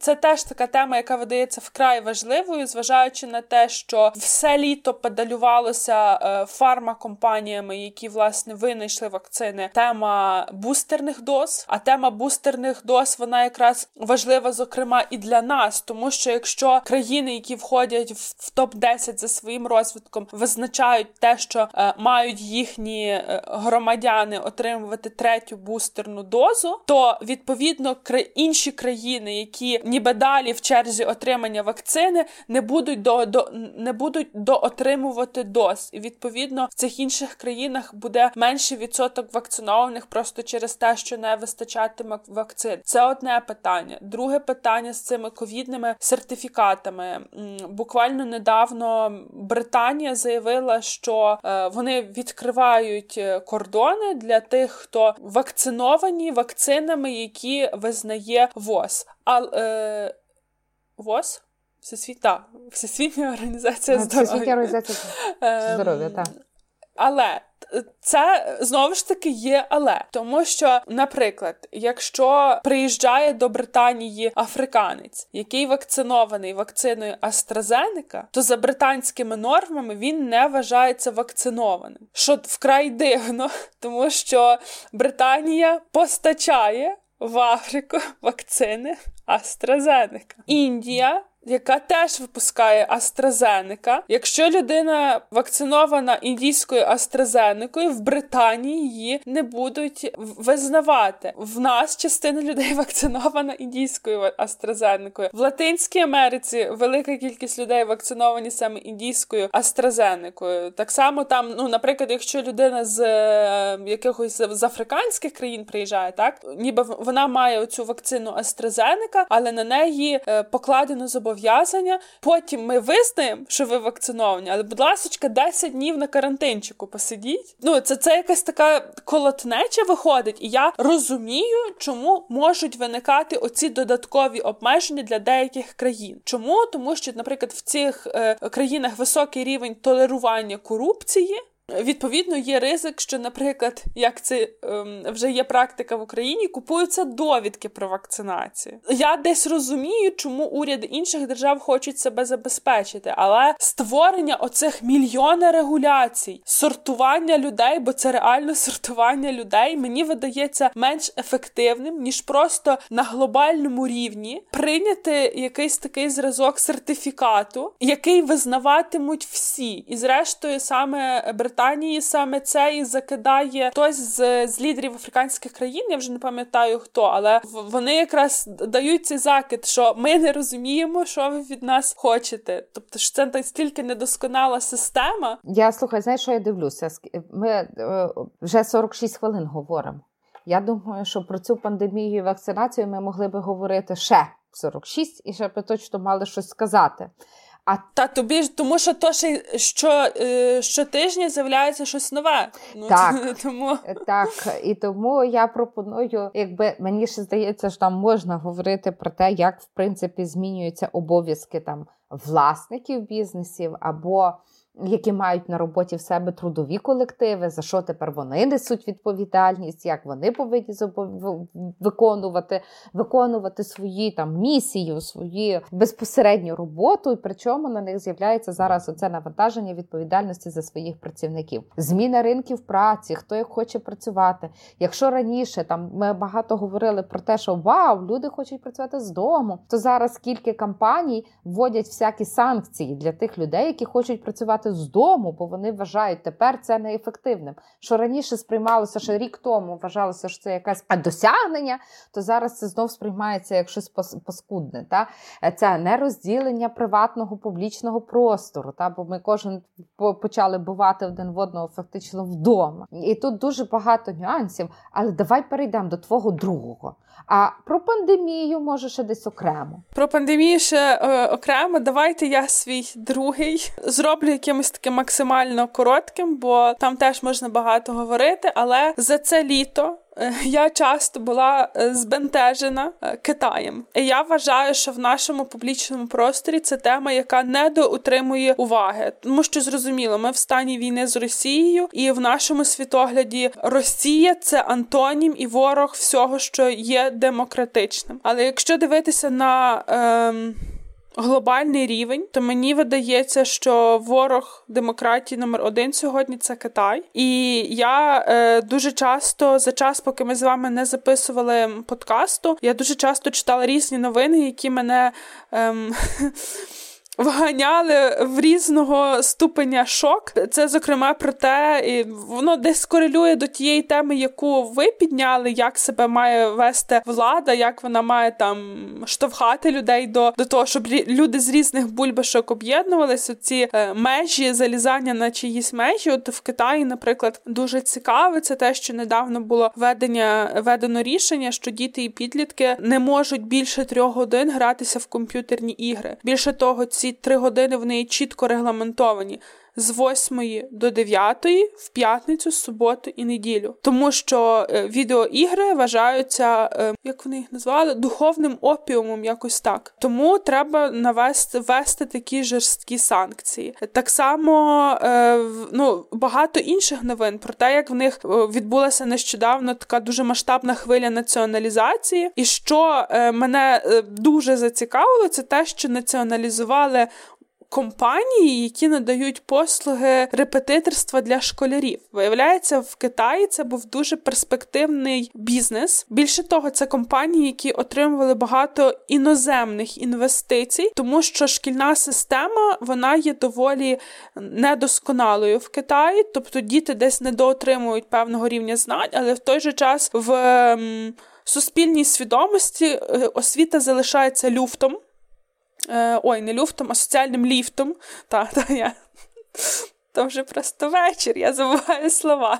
це теж така тема, яка видається вкрай важливою, зважаючи на те, що все літо педалювалося е, фармакомпаніями, які власне винайшли вакцини тема бустерних доз. А тема бустерних доз вона якраз важлива, зокрема, і для нас, тому що якщо країни, які входять в топ 10 за своїм розвитком, визначають те, що е, мають їхні е, громадяни отримувати третю бустерну дозу, то відповідно інші країни, які ніби далі в черзі отримання вакцини, не будуть до, до не будуть доотримувати доз, і відповідно в цих інших країнах буде менший відсоток вакцинованих вакцинованих просто через те, що не вистачатиме вакцин. Це одне питання. Друге питання з цими ковідними сертифікатами. Буквально недавно Британія заявила, що е, вони відкривають е, кордони для тих, хто вакциновані вакцинами, які визнає ВОЗ. А е, ВОЗ? Всесвіт, так, Всесвітня організація здоров'я. Всесвітня організація ем, здоров'я, так. Але це знову ж таки є, але тому, що, наприклад, якщо приїжджає до Британії африканець, який вакцинований вакциною AstraZeneca, то за британськими нормами він не вважається вакцинованим, що вкрай дивно, [LAUGHS] тому що Британія постачає в Африку [LAUGHS] вакцини AstraZeneca. Індія яка теж випускає AstraZeneca. Якщо людина вакцинована індійською AstraZeneca, в Британії її не будуть визнавати. В нас частина людей [LAUGHS] вакцинована індійською AstraZeneca. В Латинській Америці велика кількість людей вакциновані саме індійською AstraZeneca. Так само там, ну, наприклад, якщо людина з е, якихось з африканських країн приїжджає, так ніби вона має оцю вакцину AstraZeneca, але на неї е, покладено зобов'язання зобов'язання. Потім ми визнаємо, що ви вакциновані, але, будь ласка, 10 днів на карантинчику посидіть. Ну, це це якась така колотнеча виходить, і я розумію, чому можуть виникати оці додаткові обмеження для деяких країн. Чому? Тому що, наприклад, в цих е, країнах високий рівень толерування корупції. Відповідно, є ризик, що, наприклад, як це ем, вже є практика в Україні, купуються довідки про вакцинацію. Я десь розумію, чому уряди інших держав хочуть себе забезпечити, але створення оцих мільйона регуляцій, сортування людей, бо це реально сортування людей, мені видається менш ефективним, ніж просто на глобальному рівні прийняти якийсь такий зразок сертифікату, який визнаватимуть всі, і зрештою саме Британія Британії саме це і закидає хтось з, з лідерів африканських країн. Я вже не пам'ятаю хто, але вони якраз дають цей закид, що ми не розуміємо, що ви від нас хочете. Тобто ж це настільки недосконала система. Я слухай, знаєш, що я дивлюся? Ми е, вже 46 хвилин говоримо. Я думаю, що про цю пандемію і вакцинацію ми могли би говорити ще 46 і ще би точно мали щось сказати. А та тобі ж тому, що то ще що, е, щотижня з'являється щось нове. Ну, Так, [LAUGHS] тому так, і тому я пропоную, якби мені ще здається, що там можна говорити про те, як в принципі змінюються обов'язки там власників бізнесів або які мають на роботі в себе трудові колективи, за що тепер вони несуть відповідальність, як вони повинні виконувати виконувати свої там місії, свої безпосередню роботу, і причому на них з'являється зараз оце навантаження відповідальності за своїх працівників. Зміна ринків праці, хто як хоче працювати. Якщо раніше там ми багато говорили про те, що вау, люди хочуть працювати з дому, то зараз кілька компаній вводять всякі санкції для тих людей, які хочуть працювати працювати з дому, бо вони вважають тепер це неефективним. Що раніше сприймалося що рік тому, вважалося, що це якесь досягнення, то зараз це знов сприймається як щось паскудне. Та? Це не розділення приватного публічного простору. Та? Бо ми кожен почали бувати один в одного фактично вдома. І тут дуже багато нюансів, але давай перейдемо до твого другого. А про пандемію може ще десь окремо. Про пандемію ще е, окремо. Давайте я свій другий зроблю якимось таким максимально коротким, бо там теж можна багато говорити. Але за це літо я часто була е, збентежена е, Китаєм. І Я вважаю, що в нашому публічному просторі це тема, яка недоутримує уваги, тому що зрозуміло, ми в стані війни з Росією, і в нашому світогляді Росія це антонім і ворог всього, що є демократичним. Але якщо дивитися на ем, глобальний рівень, то мені видається, що ворог демократії номер один сьогодні це Китай. І я е, дуже часто за час, поки ми з вами не записували подкасту, я дуже часто читала різні новини, які мене. Ем, [LAUGHS] вганяли в різного ступеня шок. Це, зокрема, про те, і воно десь корелює до тієї теми, яку ви підняли, як себе має вести влада, як вона має там штовхати людей до до того, щоб люди з різних бульбашок об'єднувалися. Ці е, межі залізання на чиїсь межі. От в Китаї, наприклад, дуже цікаве це те, що недавно було ведення введено рішення, що діти і підлітки не можуть більше трьох годин гратися в комп'ютерні ігри. Більше того, ці три години вони чітко регламентовані. З 8 до 9 в п'ятницю, суботу і неділю, тому що е, відеоігри вважаються, е, як вони їх назвали, духовним опіумом, якось так. Тому треба навести ввести такі жорсткі санкції. Так само е, ну, багато інших новин про те, як в них відбулася нещодавно така дуже масштабна хвиля націоналізації, і що мене дуже зацікавило, це те, що націоналізували компанії, які надають послуги репетиторства для школярів. Виявляється, в Китаї це був дуже перспективний бізнес. Більше того, це компанії, які отримували багато іноземних інвестицій, тому що шкільна система вона є доволі недосконалою в Китаї, тобто діти десь недоотримують певного рівня знань, але в той же час в суспільній свідомості е, освіта залишається люфтом. Е, ой, не люфтом, а соціальним ліфтом. Та, та, я то вже просто вечір, я забуваю слова.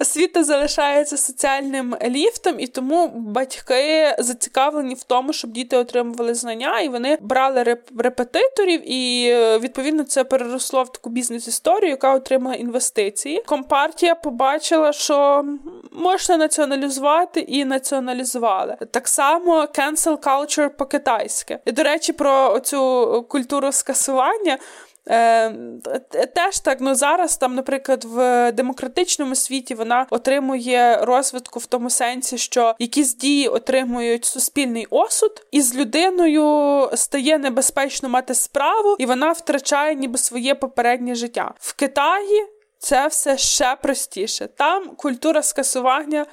Освіта залишається соціальним ліфтом, і тому батьки зацікавлені в тому, щоб діти отримували знання, і вони брали реп- репетиторів, і е, відповідно це переросло в таку бізнес-історію, яка отримала інвестиції. Компартія побачила, що можна націоналізувати і націоналізували. Так само cancel culture по-китайськи. І, до речі, про цю культуру скасування. Е, Теж так, ну зараз там, наприклад, в демократичному світі вона отримує розвитку в тому сенсі, що якісь дії отримують суспільний осуд, і з людиною стає небезпечно мати справу, і вона втрачає ніби своє попереднє життя в Китаї. Це все ще простіше. Там культура скасування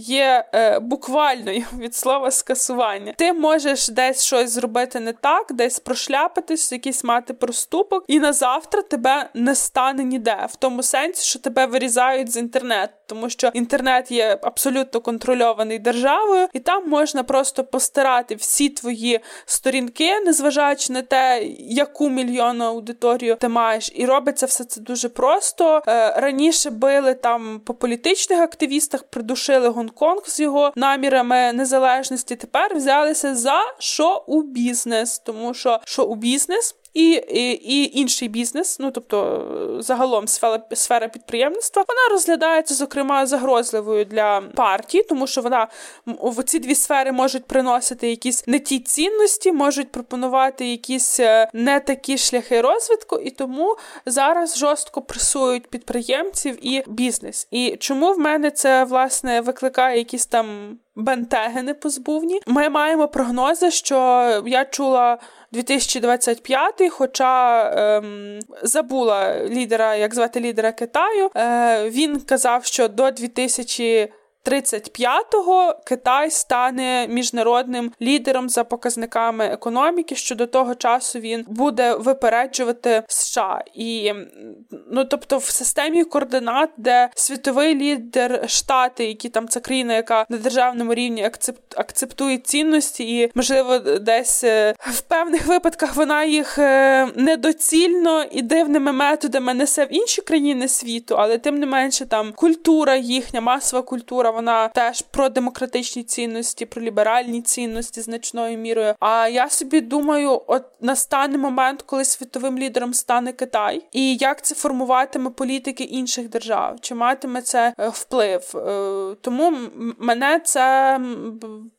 є е, буквальною [LAUGHS] від слова скасування. Ти можеш десь щось зробити не так, десь прошляпитись, якийсь мати проступок, і на завтра тебе не стане ніде, в тому сенсі, що тебе вирізають з інтернету, тому що інтернет є абсолютно контрольований державою, і там можна просто постирати всі твої сторінки, незважаючи на те, яку мільйонну аудиторію ти маєш, і робиться все це дуже просто. Е, раніше били там по політичних активістах, придушили Гонконг з його намірами незалежності. Тепер взялися за шоу-бізнес, тому що шоу-бізнес і, і і, інший бізнес, ну тобто загалом сфера, сфера підприємництва, вона розглядається зокрема загрозливою для партії, тому що вона в ці дві сфери можуть приносити якісь не ті цінності, можуть пропонувати якісь е, не такі шляхи розвитку, і тому зараз жорстко пресують підприємців і бізнес. І чому в мене це власне викликає якісь там бентеги непозбувні? Ми маємо прогнози, що я чула. 2025, хоча ем, забула лідера, як звати лідера Китаю. Е, Він казав, що до 2000 35-го Китай стане міжнародним лідером за показниками економіки. Що до того часу він буде випереджувати США, і ну тобто в системі координат, де світовий лідер штати, які там це країна, яка на державному рівні акцептує цінності, і можливо десь е, в певних випадках вона їх е, недоцільно і дивними методами несе в інші країни світу, але тим не менше там культура їхня масова культура вона теж про демократичні цінності, про ліберальні цінності значною мірою. А я собі думаю, от настане момент, коли світовим лідером стане Китай, і як це формуватиме політики інших держав, чи матиме це е, вплив? Е, тому мене це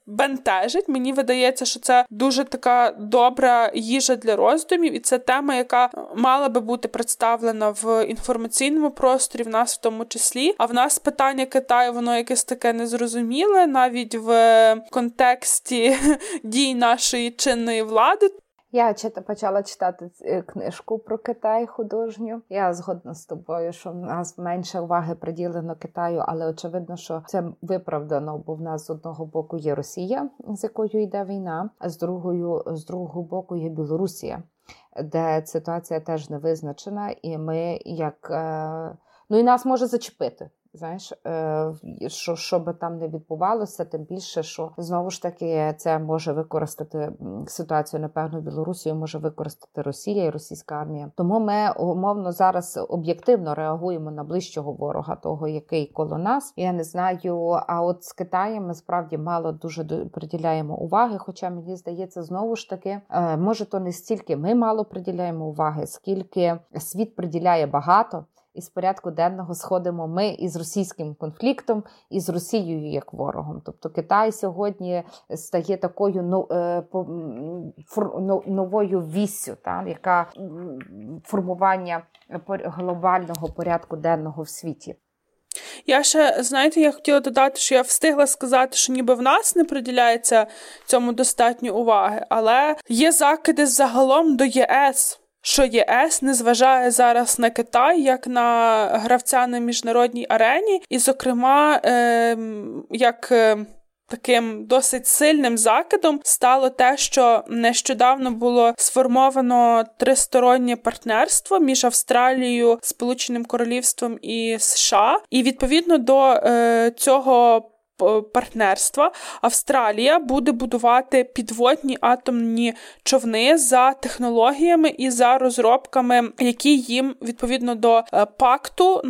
бентежить. Мені видається, що це дуже така добра їжа для роздумів, і це тема, яка мала би бути представлена в інформаційному просторі, в нас в тому числі. А в нас питання Китаю, воно якесь таке незрозуміле, навіть в контексті [LAUGHS] дій нашої чинної влади. Я почала читати е, книжку про Китай художню. Я згодна з тобою, що в нас менше уваги приділено Китаю, але очевидно, що це виправдано, бо в нас з одного боку є Росія, з якою йде війна, а з другою з другого боку є Білорусія, де ситуація теж не визначена, і ми як. Е, ну і нас може зачепити Знаєш, е, що що би там не відбувалося, тим більше, що знову ж таки це може використати ситуацію, напевно, Білорусію може використати Росія і російська армія. Тому ми умовно зараз об'єктивно реагуємо на ближчого ворога, того який коло нас. Я не знаю. А от з Китаєм ми справді мало дуже приділяємо уваги. Хоча мені здається, знову ж таки, е, може то не стільки ми мало приділяємо уваги, скільки світ приділяє багато із порядку денного сходимо ми із російським конфліктом і з Росією як ворогом. Тобто Китай сьогодні стає такою е, новою віссю, та, яка формування глобального порядку денного в світі. Я ще, знаєте, я хотіла додати, що я встигла сказати, що ніби в нас не приділяється цьому достатньо уваги, але є закиди загалом до ЄС що ЄС не зважає зараз на Китай як на гравця на міжнародній арені, і, зокрема, е, як. Е, Таким досить сильним закидом стало те, що нещодавно було сформовано тристороннє партнерство між Австралією, Сполученим Королівством і США, і відповідно до е, цього партнерства Австралія буде будувати підводні атомні човни за технологіями і за розробками, які їм відповідно до е, пакту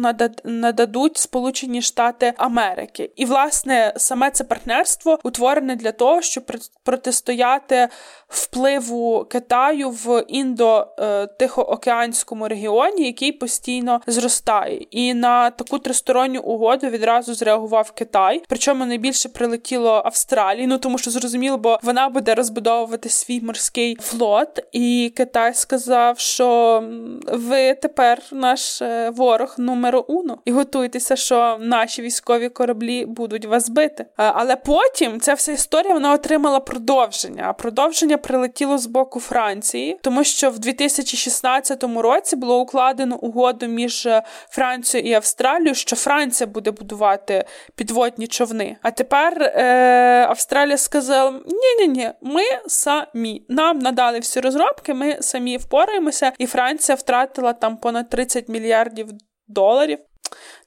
нададуть Сполучені Штати Америки. І власне саме це партнерство утворене для того, щоб протистояти впливу Китаю в індо-тихоокеанському регіоні, який постійно зростає. І на таку тристоронню угоду відразу зреагував Китай. Причому найбільше прилетіло Австралії, ну тому що зрозуміло, бо вона буде розбудовувати свій морський флот. І Китай сказав, що ви тепер наш е, ворог номер уно, і готуйтеся, що наші військові кораблі будуть вас бити. Але потім ця вся історія вона отримала продовження. А продовження прилетіло з боку Франції, тому що в 2016 році було укладено угоду між е, Францією і Австралією, що Франція буде будувати підводні човни. А тепер е, Австралія сказала: ні ні ні ми самі нам надали всі розробки, ми самі впораємося, і Франція втратила там понад 30 мільярдів доларів.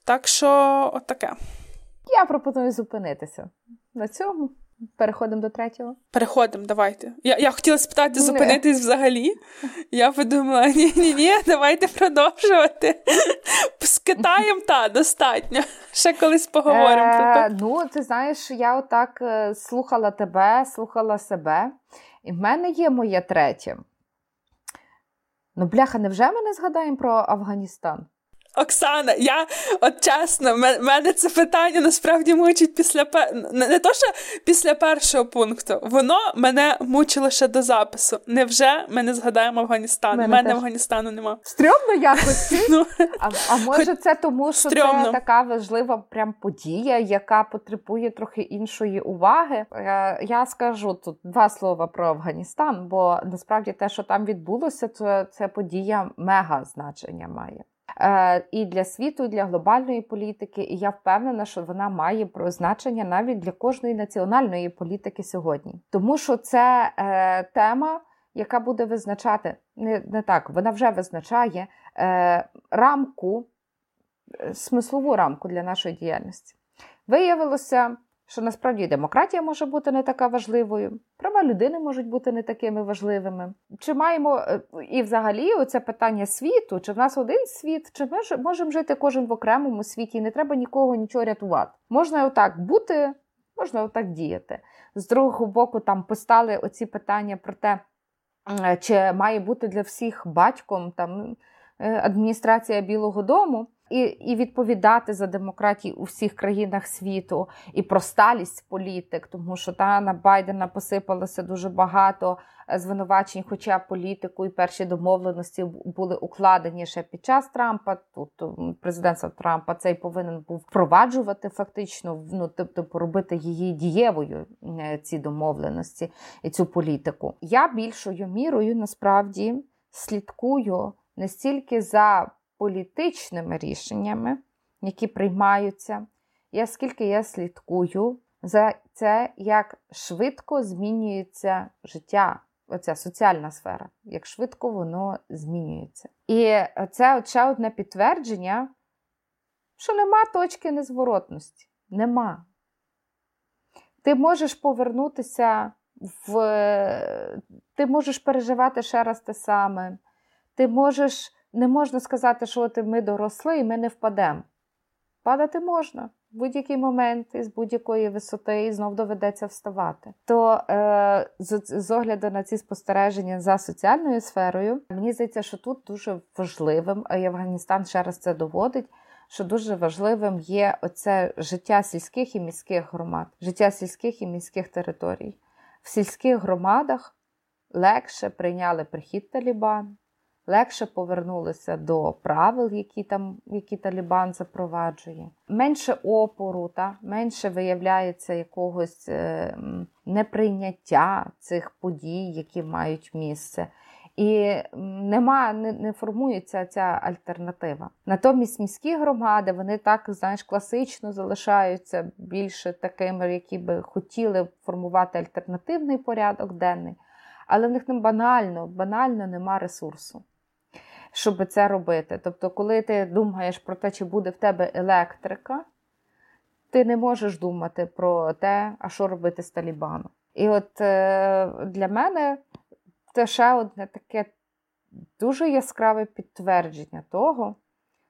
Так що, отаке. Я пропоную зупинитися на цьому. Переходимо до третього. Переходимо, давайте. Я я хотіла спитати, зупинитись взагалі. Я подумала: [LAUGHS] ні-ні, ні давайте продовжувати. З Китаєм та достатньо. Ще колись поговоримо про це. Ну, ти знаєш, я отак е, слухала тебе, слухала себе, і в мене є моє третє. Ну, бляха, невже ми не згадаємо про Афганістан? Оксана, я от чесно, мене це питання насправді мучить після не то, що після першого пункту, воно мене мучило ще до запису. Невже ми не згадаємо Афганістан? Мене теж. Афганістану нема. Стрьомно якось. [LAUGHS] ну, а, а може, це тому, що Стрьомно. це така важлива прям подія, яка потребує трохи іншої уваги. Я, я скажу тут два слова про Афганістан, бо насправді те, що там відбулося, це, це подія мега значення має. Е, і для світу, і для глобальної політики. І я впевнена, що вона має значення навіть для кожної національної політики сьогодні, тому що це е, тема. Яка буде визначати не не так, вона вже визначає е, рамку, смислову рамку для нашої діяльності. Виявилося, що насправді демократія може бути не така важливою, права людини можуть бути не такими важливими. Чи маємо е, і взагалі оце питання світу, чи в нас один світ, чи ми можемо жити кожен в окремому світі, і не треба нікого нічого рятувати. Можна отак бути, можна отак діяти. З другого боку, там постали оці питання про те, чи має бути для всіх батьком там е, адміністрація Білого Дому і і відповідати за демократію у всіх країнах світу, і про сталість політик, тому що та на Байдена посипалося дуже багато е, звинувачень, хоча політику і перші домовленості були укладені ще під час Трампа. Тут президентства Трампа цей повинен був впроваджувати фактично, ну тобто робити її дієвою е, ці домовленості і цю політику. Я більшою мірою насправді слідкую не стільки за політичними рішеннями, які приймаються, і оскільки я слідкую за це, як швидко змінюється життя, оця соціальна сфера, як швидко воно змінюється. І це ще одне підтвердження що нема точки незворотності. Нема. Ти можеш повернутися в. Ти можеш переживати ще раз те саме. Ти можеш, не можна сказати, що от ми доросли і ми не впадемо. Падати можна в будь-який момент із будь-якої висоти і знов доведеться вставати. То е, з, з огляду на ці спостереження за соціальною сферою, мені здається, що тут дуже важливим, і Афганістан ще раз це доводить. Що дуже важливим є оце життя сільських і міських громад, життя сільських і міських територій. В сільських громадах легше прийняли прихід Талібан, легше повернулися до правил, які там які Талібан запроваджує. Менше опору, та, менше виявляється якогось е, неприйняття цих подій, які мають місце. І нема, не, не формується ця альтернатива. Натомість міські громади вони так знаєш, класично залишаються більше такими, які би хотіли формувати альтернативний порядок денний, але в них не банально, банально нема ресурсу щоб це робити. Тобто, коли ти думаєш про те, чи буде в тебе електрика, ти не можеш думати про те, а що робити з Талібаном. І от е, для мене це ще одне таке дуже яскраве підтвердження того,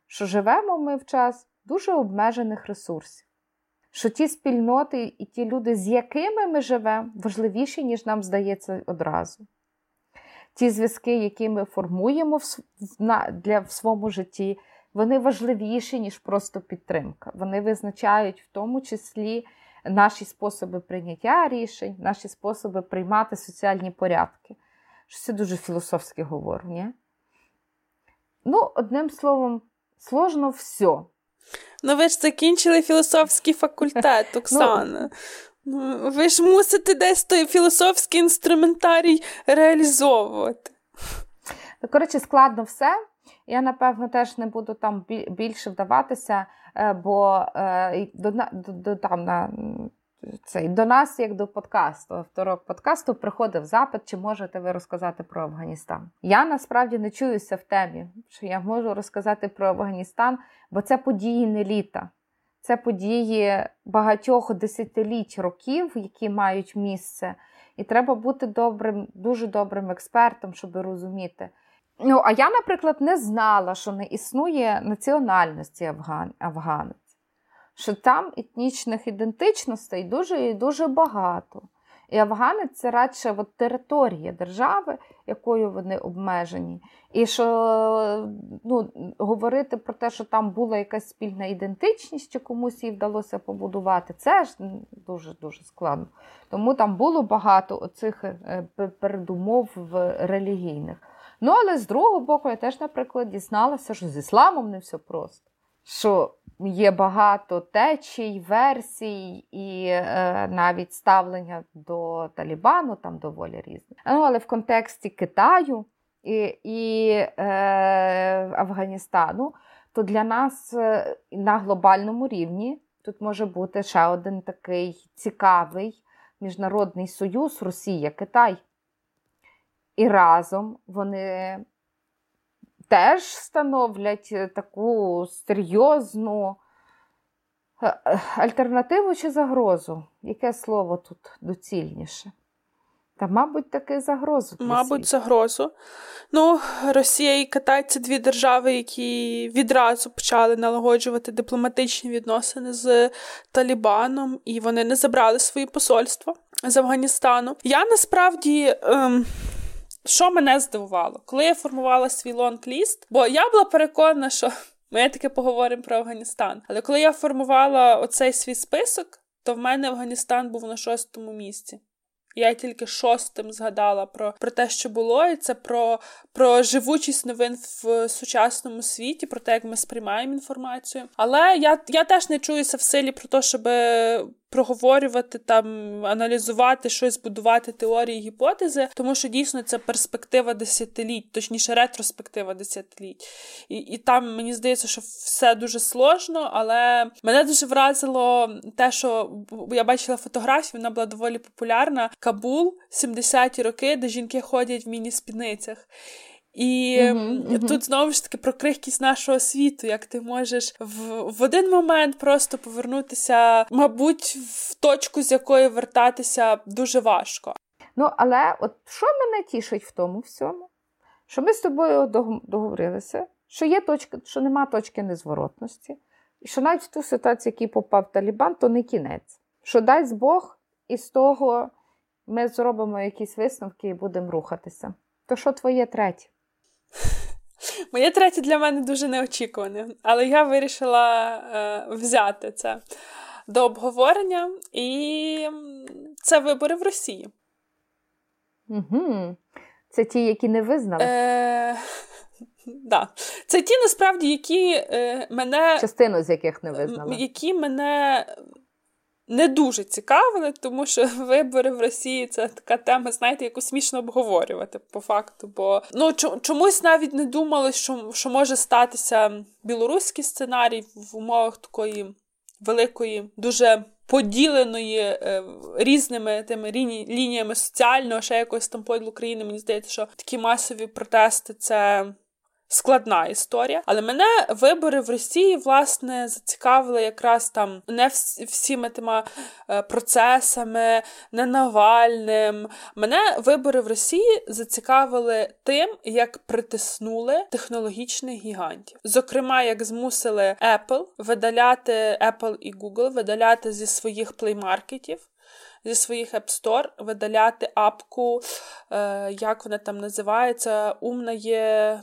що живемо ми в час дуже обмежених ресурсів. Що ті спільноти і ті люди, з якими ми живемо, важливіші, ніж нам здається одразу ті зв'язки, які ми формуємо в, на, для, в своєму житті, вони важливіші, ніж просто підтримка. Вони визначають в тому числі наші способи прийняття рішень, наші способи приймати соціальні порядки. Що це дуже філософське говорю, ні? Ну, одним словом, сложно все. Ну, ви ж закінчили філософський факультет, [LAUGHS] ну, Оксана. Ну, ви ж мусите десь той філософський інструментарій реалізовувати. Ну, коротше, складно все. Я, напевно, теж не буду там більше вдаватися, е, бо е, до, до, до, там, на, цей, до нас, як до подкасту, авторок подкасту, приходив запит, чи можете ви розказати про Афганістан. Я насправді не чуюся в темі, що я можу розказати про Афганістан, бо це події не літа. Це події багатьох десятиліть років, які мають місце, і треба бути добрим, дуже добрим експертом, щоб розуміти. Ну, а я, наприклад, не знала, що не існує національності афган... афганець, що там етнічних ідентичностей дуже і дуже багато. І Афганець це радше от територія держави, якою вони обмежені. І що ну, говорити про те, що там була якась спільна ідентичність, чи комусь її вдалося побудувати, це ж дуже-дуже складно. Тому там було багато оцих е, передумов релігійних. Ну, але з другого боку, я теж, наприклад, дізналася, що з ісламом не все просто. Що Є багато течій, версій і е, навіть ставлення до Талібану там доволі різне. Ну, Але в контексті Китаю і і е, Афганістану, то для нас е, на глобальному рівні тут може бути ще один такий цікавий міжнародний союз Росія, Китай. І разом вони теж становлять е, таку серйозну е, е, альтернативу чи загрозу. Яке слово тут доцільніше? Та, мабуть, таки загрозу. Для мабуть, світу. загрозу. Ну, Росія і Китай це дві держави, які відразу почали налагоджувати дипломатичні відносини з Талібаном, і вони не забрали свої посольства з Афганістану. Я насправді. Ем... Що мене здивувало, коли я формувала свій лонг-ліст, бо я була переконана, що [LAUGHS] ми таки поговоримо про Афганістан. Але коли я формувала оцей свій список, то в мене Афганістан був на шостому місці. Я тільки шостим згадала про про те, що було, і це про про живучість новин в сучасному світі, про те, як ми сприймаємо інформацію. Але я я теж не чуюся в силі про те, щоб проговорювати там, аналізувати щось, будувати теорії, гіпотези, тому що дійсно це перспектива десятиліть, точніше, ретроспектива десятиліть. І і там мені здається, що все дуже сложно, але мене дуже вразило те, що я бачила фотографію, вона була доволі популярна. Кабул, 70-ті роки, де жінки ходять в міні-спідницях. І uh-huh, тут знову ж таки про крихкість нашого світу, як ти можеш в, в один момент просто повернутися, мабуть, в точку, з якої вертатися дуже важко. Ну, але от що мене тішить в тому всьому? Що ми з тобою договорилися, що є точка, що нема точки незворотності, і що навіть в ту ситуацію, в якій попав Талібан, то не кінець. Що дасть Бог, і з того ми зробимо якісь висновки і будемо рухатися. То що твоє третє? Моє третє для мене дуже неочікуване, але я вирішила е, взяти це до обговорення, і це вибори в Росії. Угу. Це ті, які не визнали? Е, да. Це ті, насправді, які е, мене. Частину з яких не визнали. Які мене не дуже цікавили, тому що [LAUGHS] вибори в Росії це така тема, знаєте, яку смішно обговорювати по факту. Бо ну чомусь навіть не думали, що, що може статися білоруський сценарій в умовах такої великої, дуже. Поділеної е, різними тими ліні, лініями соціального, ще якогось там поділу країни, мені здається, що такі масові протести це складна історія. Але мене вибори в Росії власне зацікавили якраз там не всіми тими е, процесами, не Навальним. Мене вибори в Росії зацікавили тим, як притиснули технологічних гігантів. Зокрема, як змусили Apple видаляти Apple і Google видаляти зі своїх плеймаркетів зі своїх App Store видаляти апку, е, як вона там називається, умне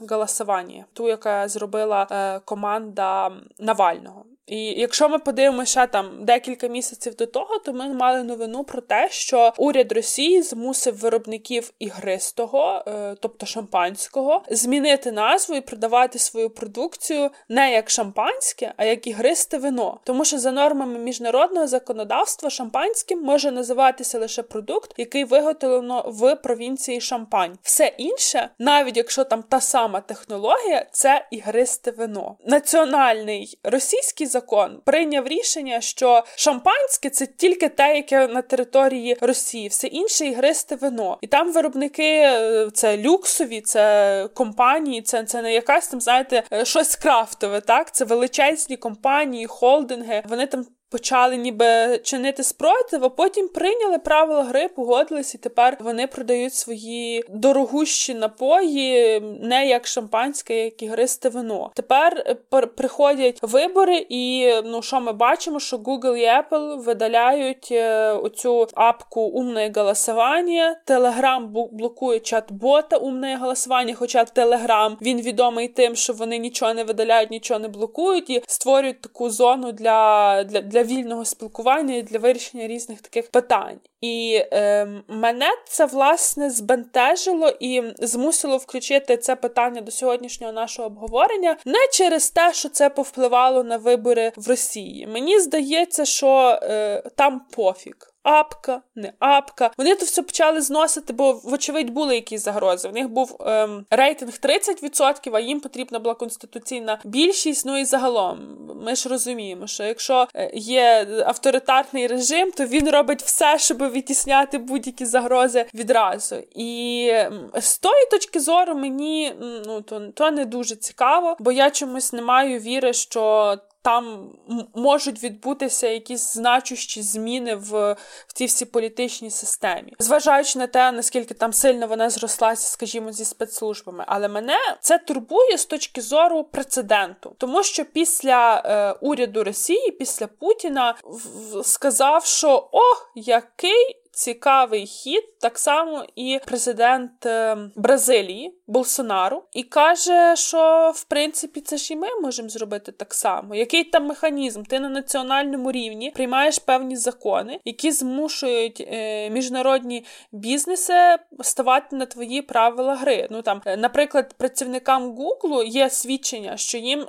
голосування, ту, яка зробила е, команда Навального. І якщо ми подивимося там декілька місяців до того, то ми мали новину про те, що уряд Росії змусив виробників ігристого, е, тобто шампанського, змінити назву і продавати свою продукцію не як шампанське, а як ігристе вино. Тому що за нормами міжнародного законодавства шампанським може називатися лише продукт, який виготовлено в провінції Шампань. Все інше, навіть якщо там та сама технологія, це ігристе вино. Національний російський закон прийняв рішення, що шампанське це тільки те, яке на території Росії, все інше ігристе вино. І там виробники е, це люксові, це компанії, це це не якась там, знаєте, е, щось крафтове. Так, це величезні компанії, холдинги. Вони там почали ніби чинити спротив, а потім прийняли правила гри, погодились, і тепер вони продають свої дорогущі напої, не як шампанське, як ігристе вино. Тепер е, приходять вибори, і ну що ми бачимо, що Google і Apple видаляють е, оцю апку умне голосування, Telegram блокує чат-бота умне голосування, хоча Telegram він відомий тим, що вони нічого не видаляють, нічого не блокують і створюють таку зону для, для, для для вільного спілкування і для вирішення різних таких питань. І е, мене це власне збентежило і змусило включити це питання до сьогоднішнього нашого обговорення не через те, що це повпливало на вибори в Росії. Мені здається, що е, там пофіг апка, не апка. Вони то все почали зносити, бо, вочевидь, були якісь загрози. В них був ем, рейтинг 30%, а їм потрібна була конституційна більшість. Ну і загалом, ми ж розуміємо, що якщо е, є авторитарний режим, то він робить все, щоб відтісняти будь-які загрози відразу. І ем, з тої точки зору мені ну то, то не дуже цікаво, бо я чомусь не маю віри, що там можуть відбутися якісь значущі зміни в в цій всій політичній системі, зважаючи на те, наскільки там сильно вона зрослася, скажімо, зі спецслужбами. Але мене це турбує з точки зору прецеденту, тому що після е, уряду Росії, після Путіна, в, сказав, що о, який цікавий хід, так само і президент е, Бразилії Болсонару, і каже, що в принципі це ж і ми можемо зробити так само. Який там механізм? Ти на національному рівні приймаєш певні закони, які змушують е, міжнародні бізнеси ставати на твої правила гри. Ну там, е, наприклад, працівникам Гуглу є свідчення, що їм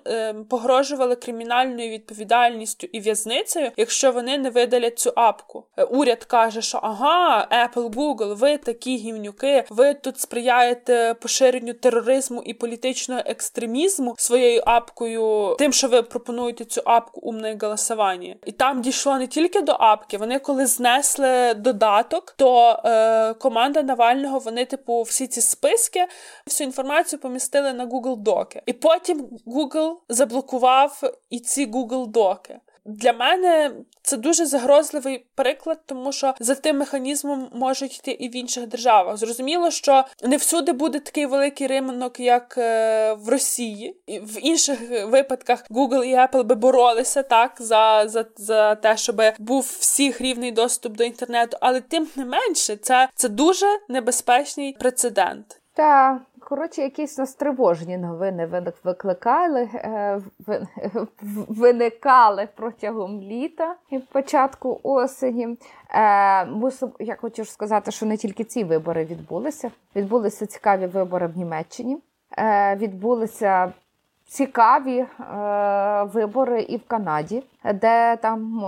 погрожували кримінальною відповідальністю і в'язницею, якщо вони не видалять цю апку. Уряд каже, що ага, Apple, Google, ви такі гівнюки, ви тут сприяєте поширенню тероризму і політичного екстремізму своєю апкою, тим, що ви пропонуєте цю апку умне голосування. І там дійшло не тільки до апки, вони коли знесли додаток, то е, команда Навального вони, типу, всі ці списки, всю інформацію помістили на Google Доки. І потім Google заблокував і ці Google Доки. Для мене це дуже загрозливий приклад, тому що за тим механізмом можуть йти і в інших державах. Зрозуміло, що не всюди буде такий великий ринок, як е, в Росії, і в інших випадках Google і Apple би боролися так за за, за те, щоб був всіх рівний доступ до інтернету, але тим не менше, це, це дуже небезпечний прецедент. Та коротше, якісь нас тривожні новини викликали, е, виникали протягом літа і початку осені. Е, мусу, я хочу сказати, що не тільки ці вибори відбулися. Відбулися цікаві вибори в Німеччині. Е, відбулися цікаві е, вибори і в Канаді, де там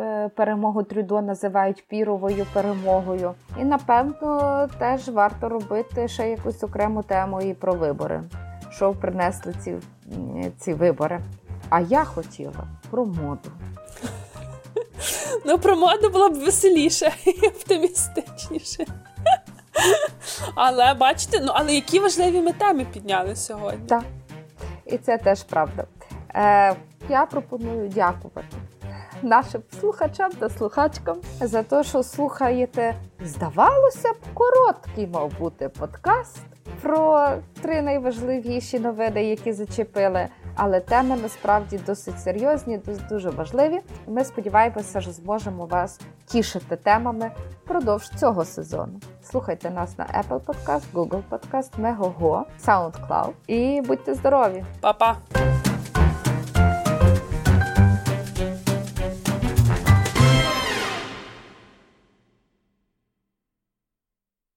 е, перемогу Трюдо називають піровою перемогою. І напевно теж варто робити ще якусь окрему тему і про вибори, що принесли ці, ці вибори. А я хотіла про моду. Ну, про моду було б веселіше [LAUGHS] і оптимістичніше. Але бачите, ну але які важливі ми теми підняли сьогодні? Так і це теж правда. Е, Я пропоную дякувати нашим слухачам та слухачкам за те, що слухаєте. Здавалося б, короткий мав бути подкаст про три найважливіші новини, які зачепили. Але теми насправді досить серйозні, дуже важливі. Ми сподіваємося, що зможемо вас тішити темами впродовж цього сезону. Слухайте нас на Apple Podcast, Google Podcast, Megogo, SoundCloud і будьте здорові! Па-па!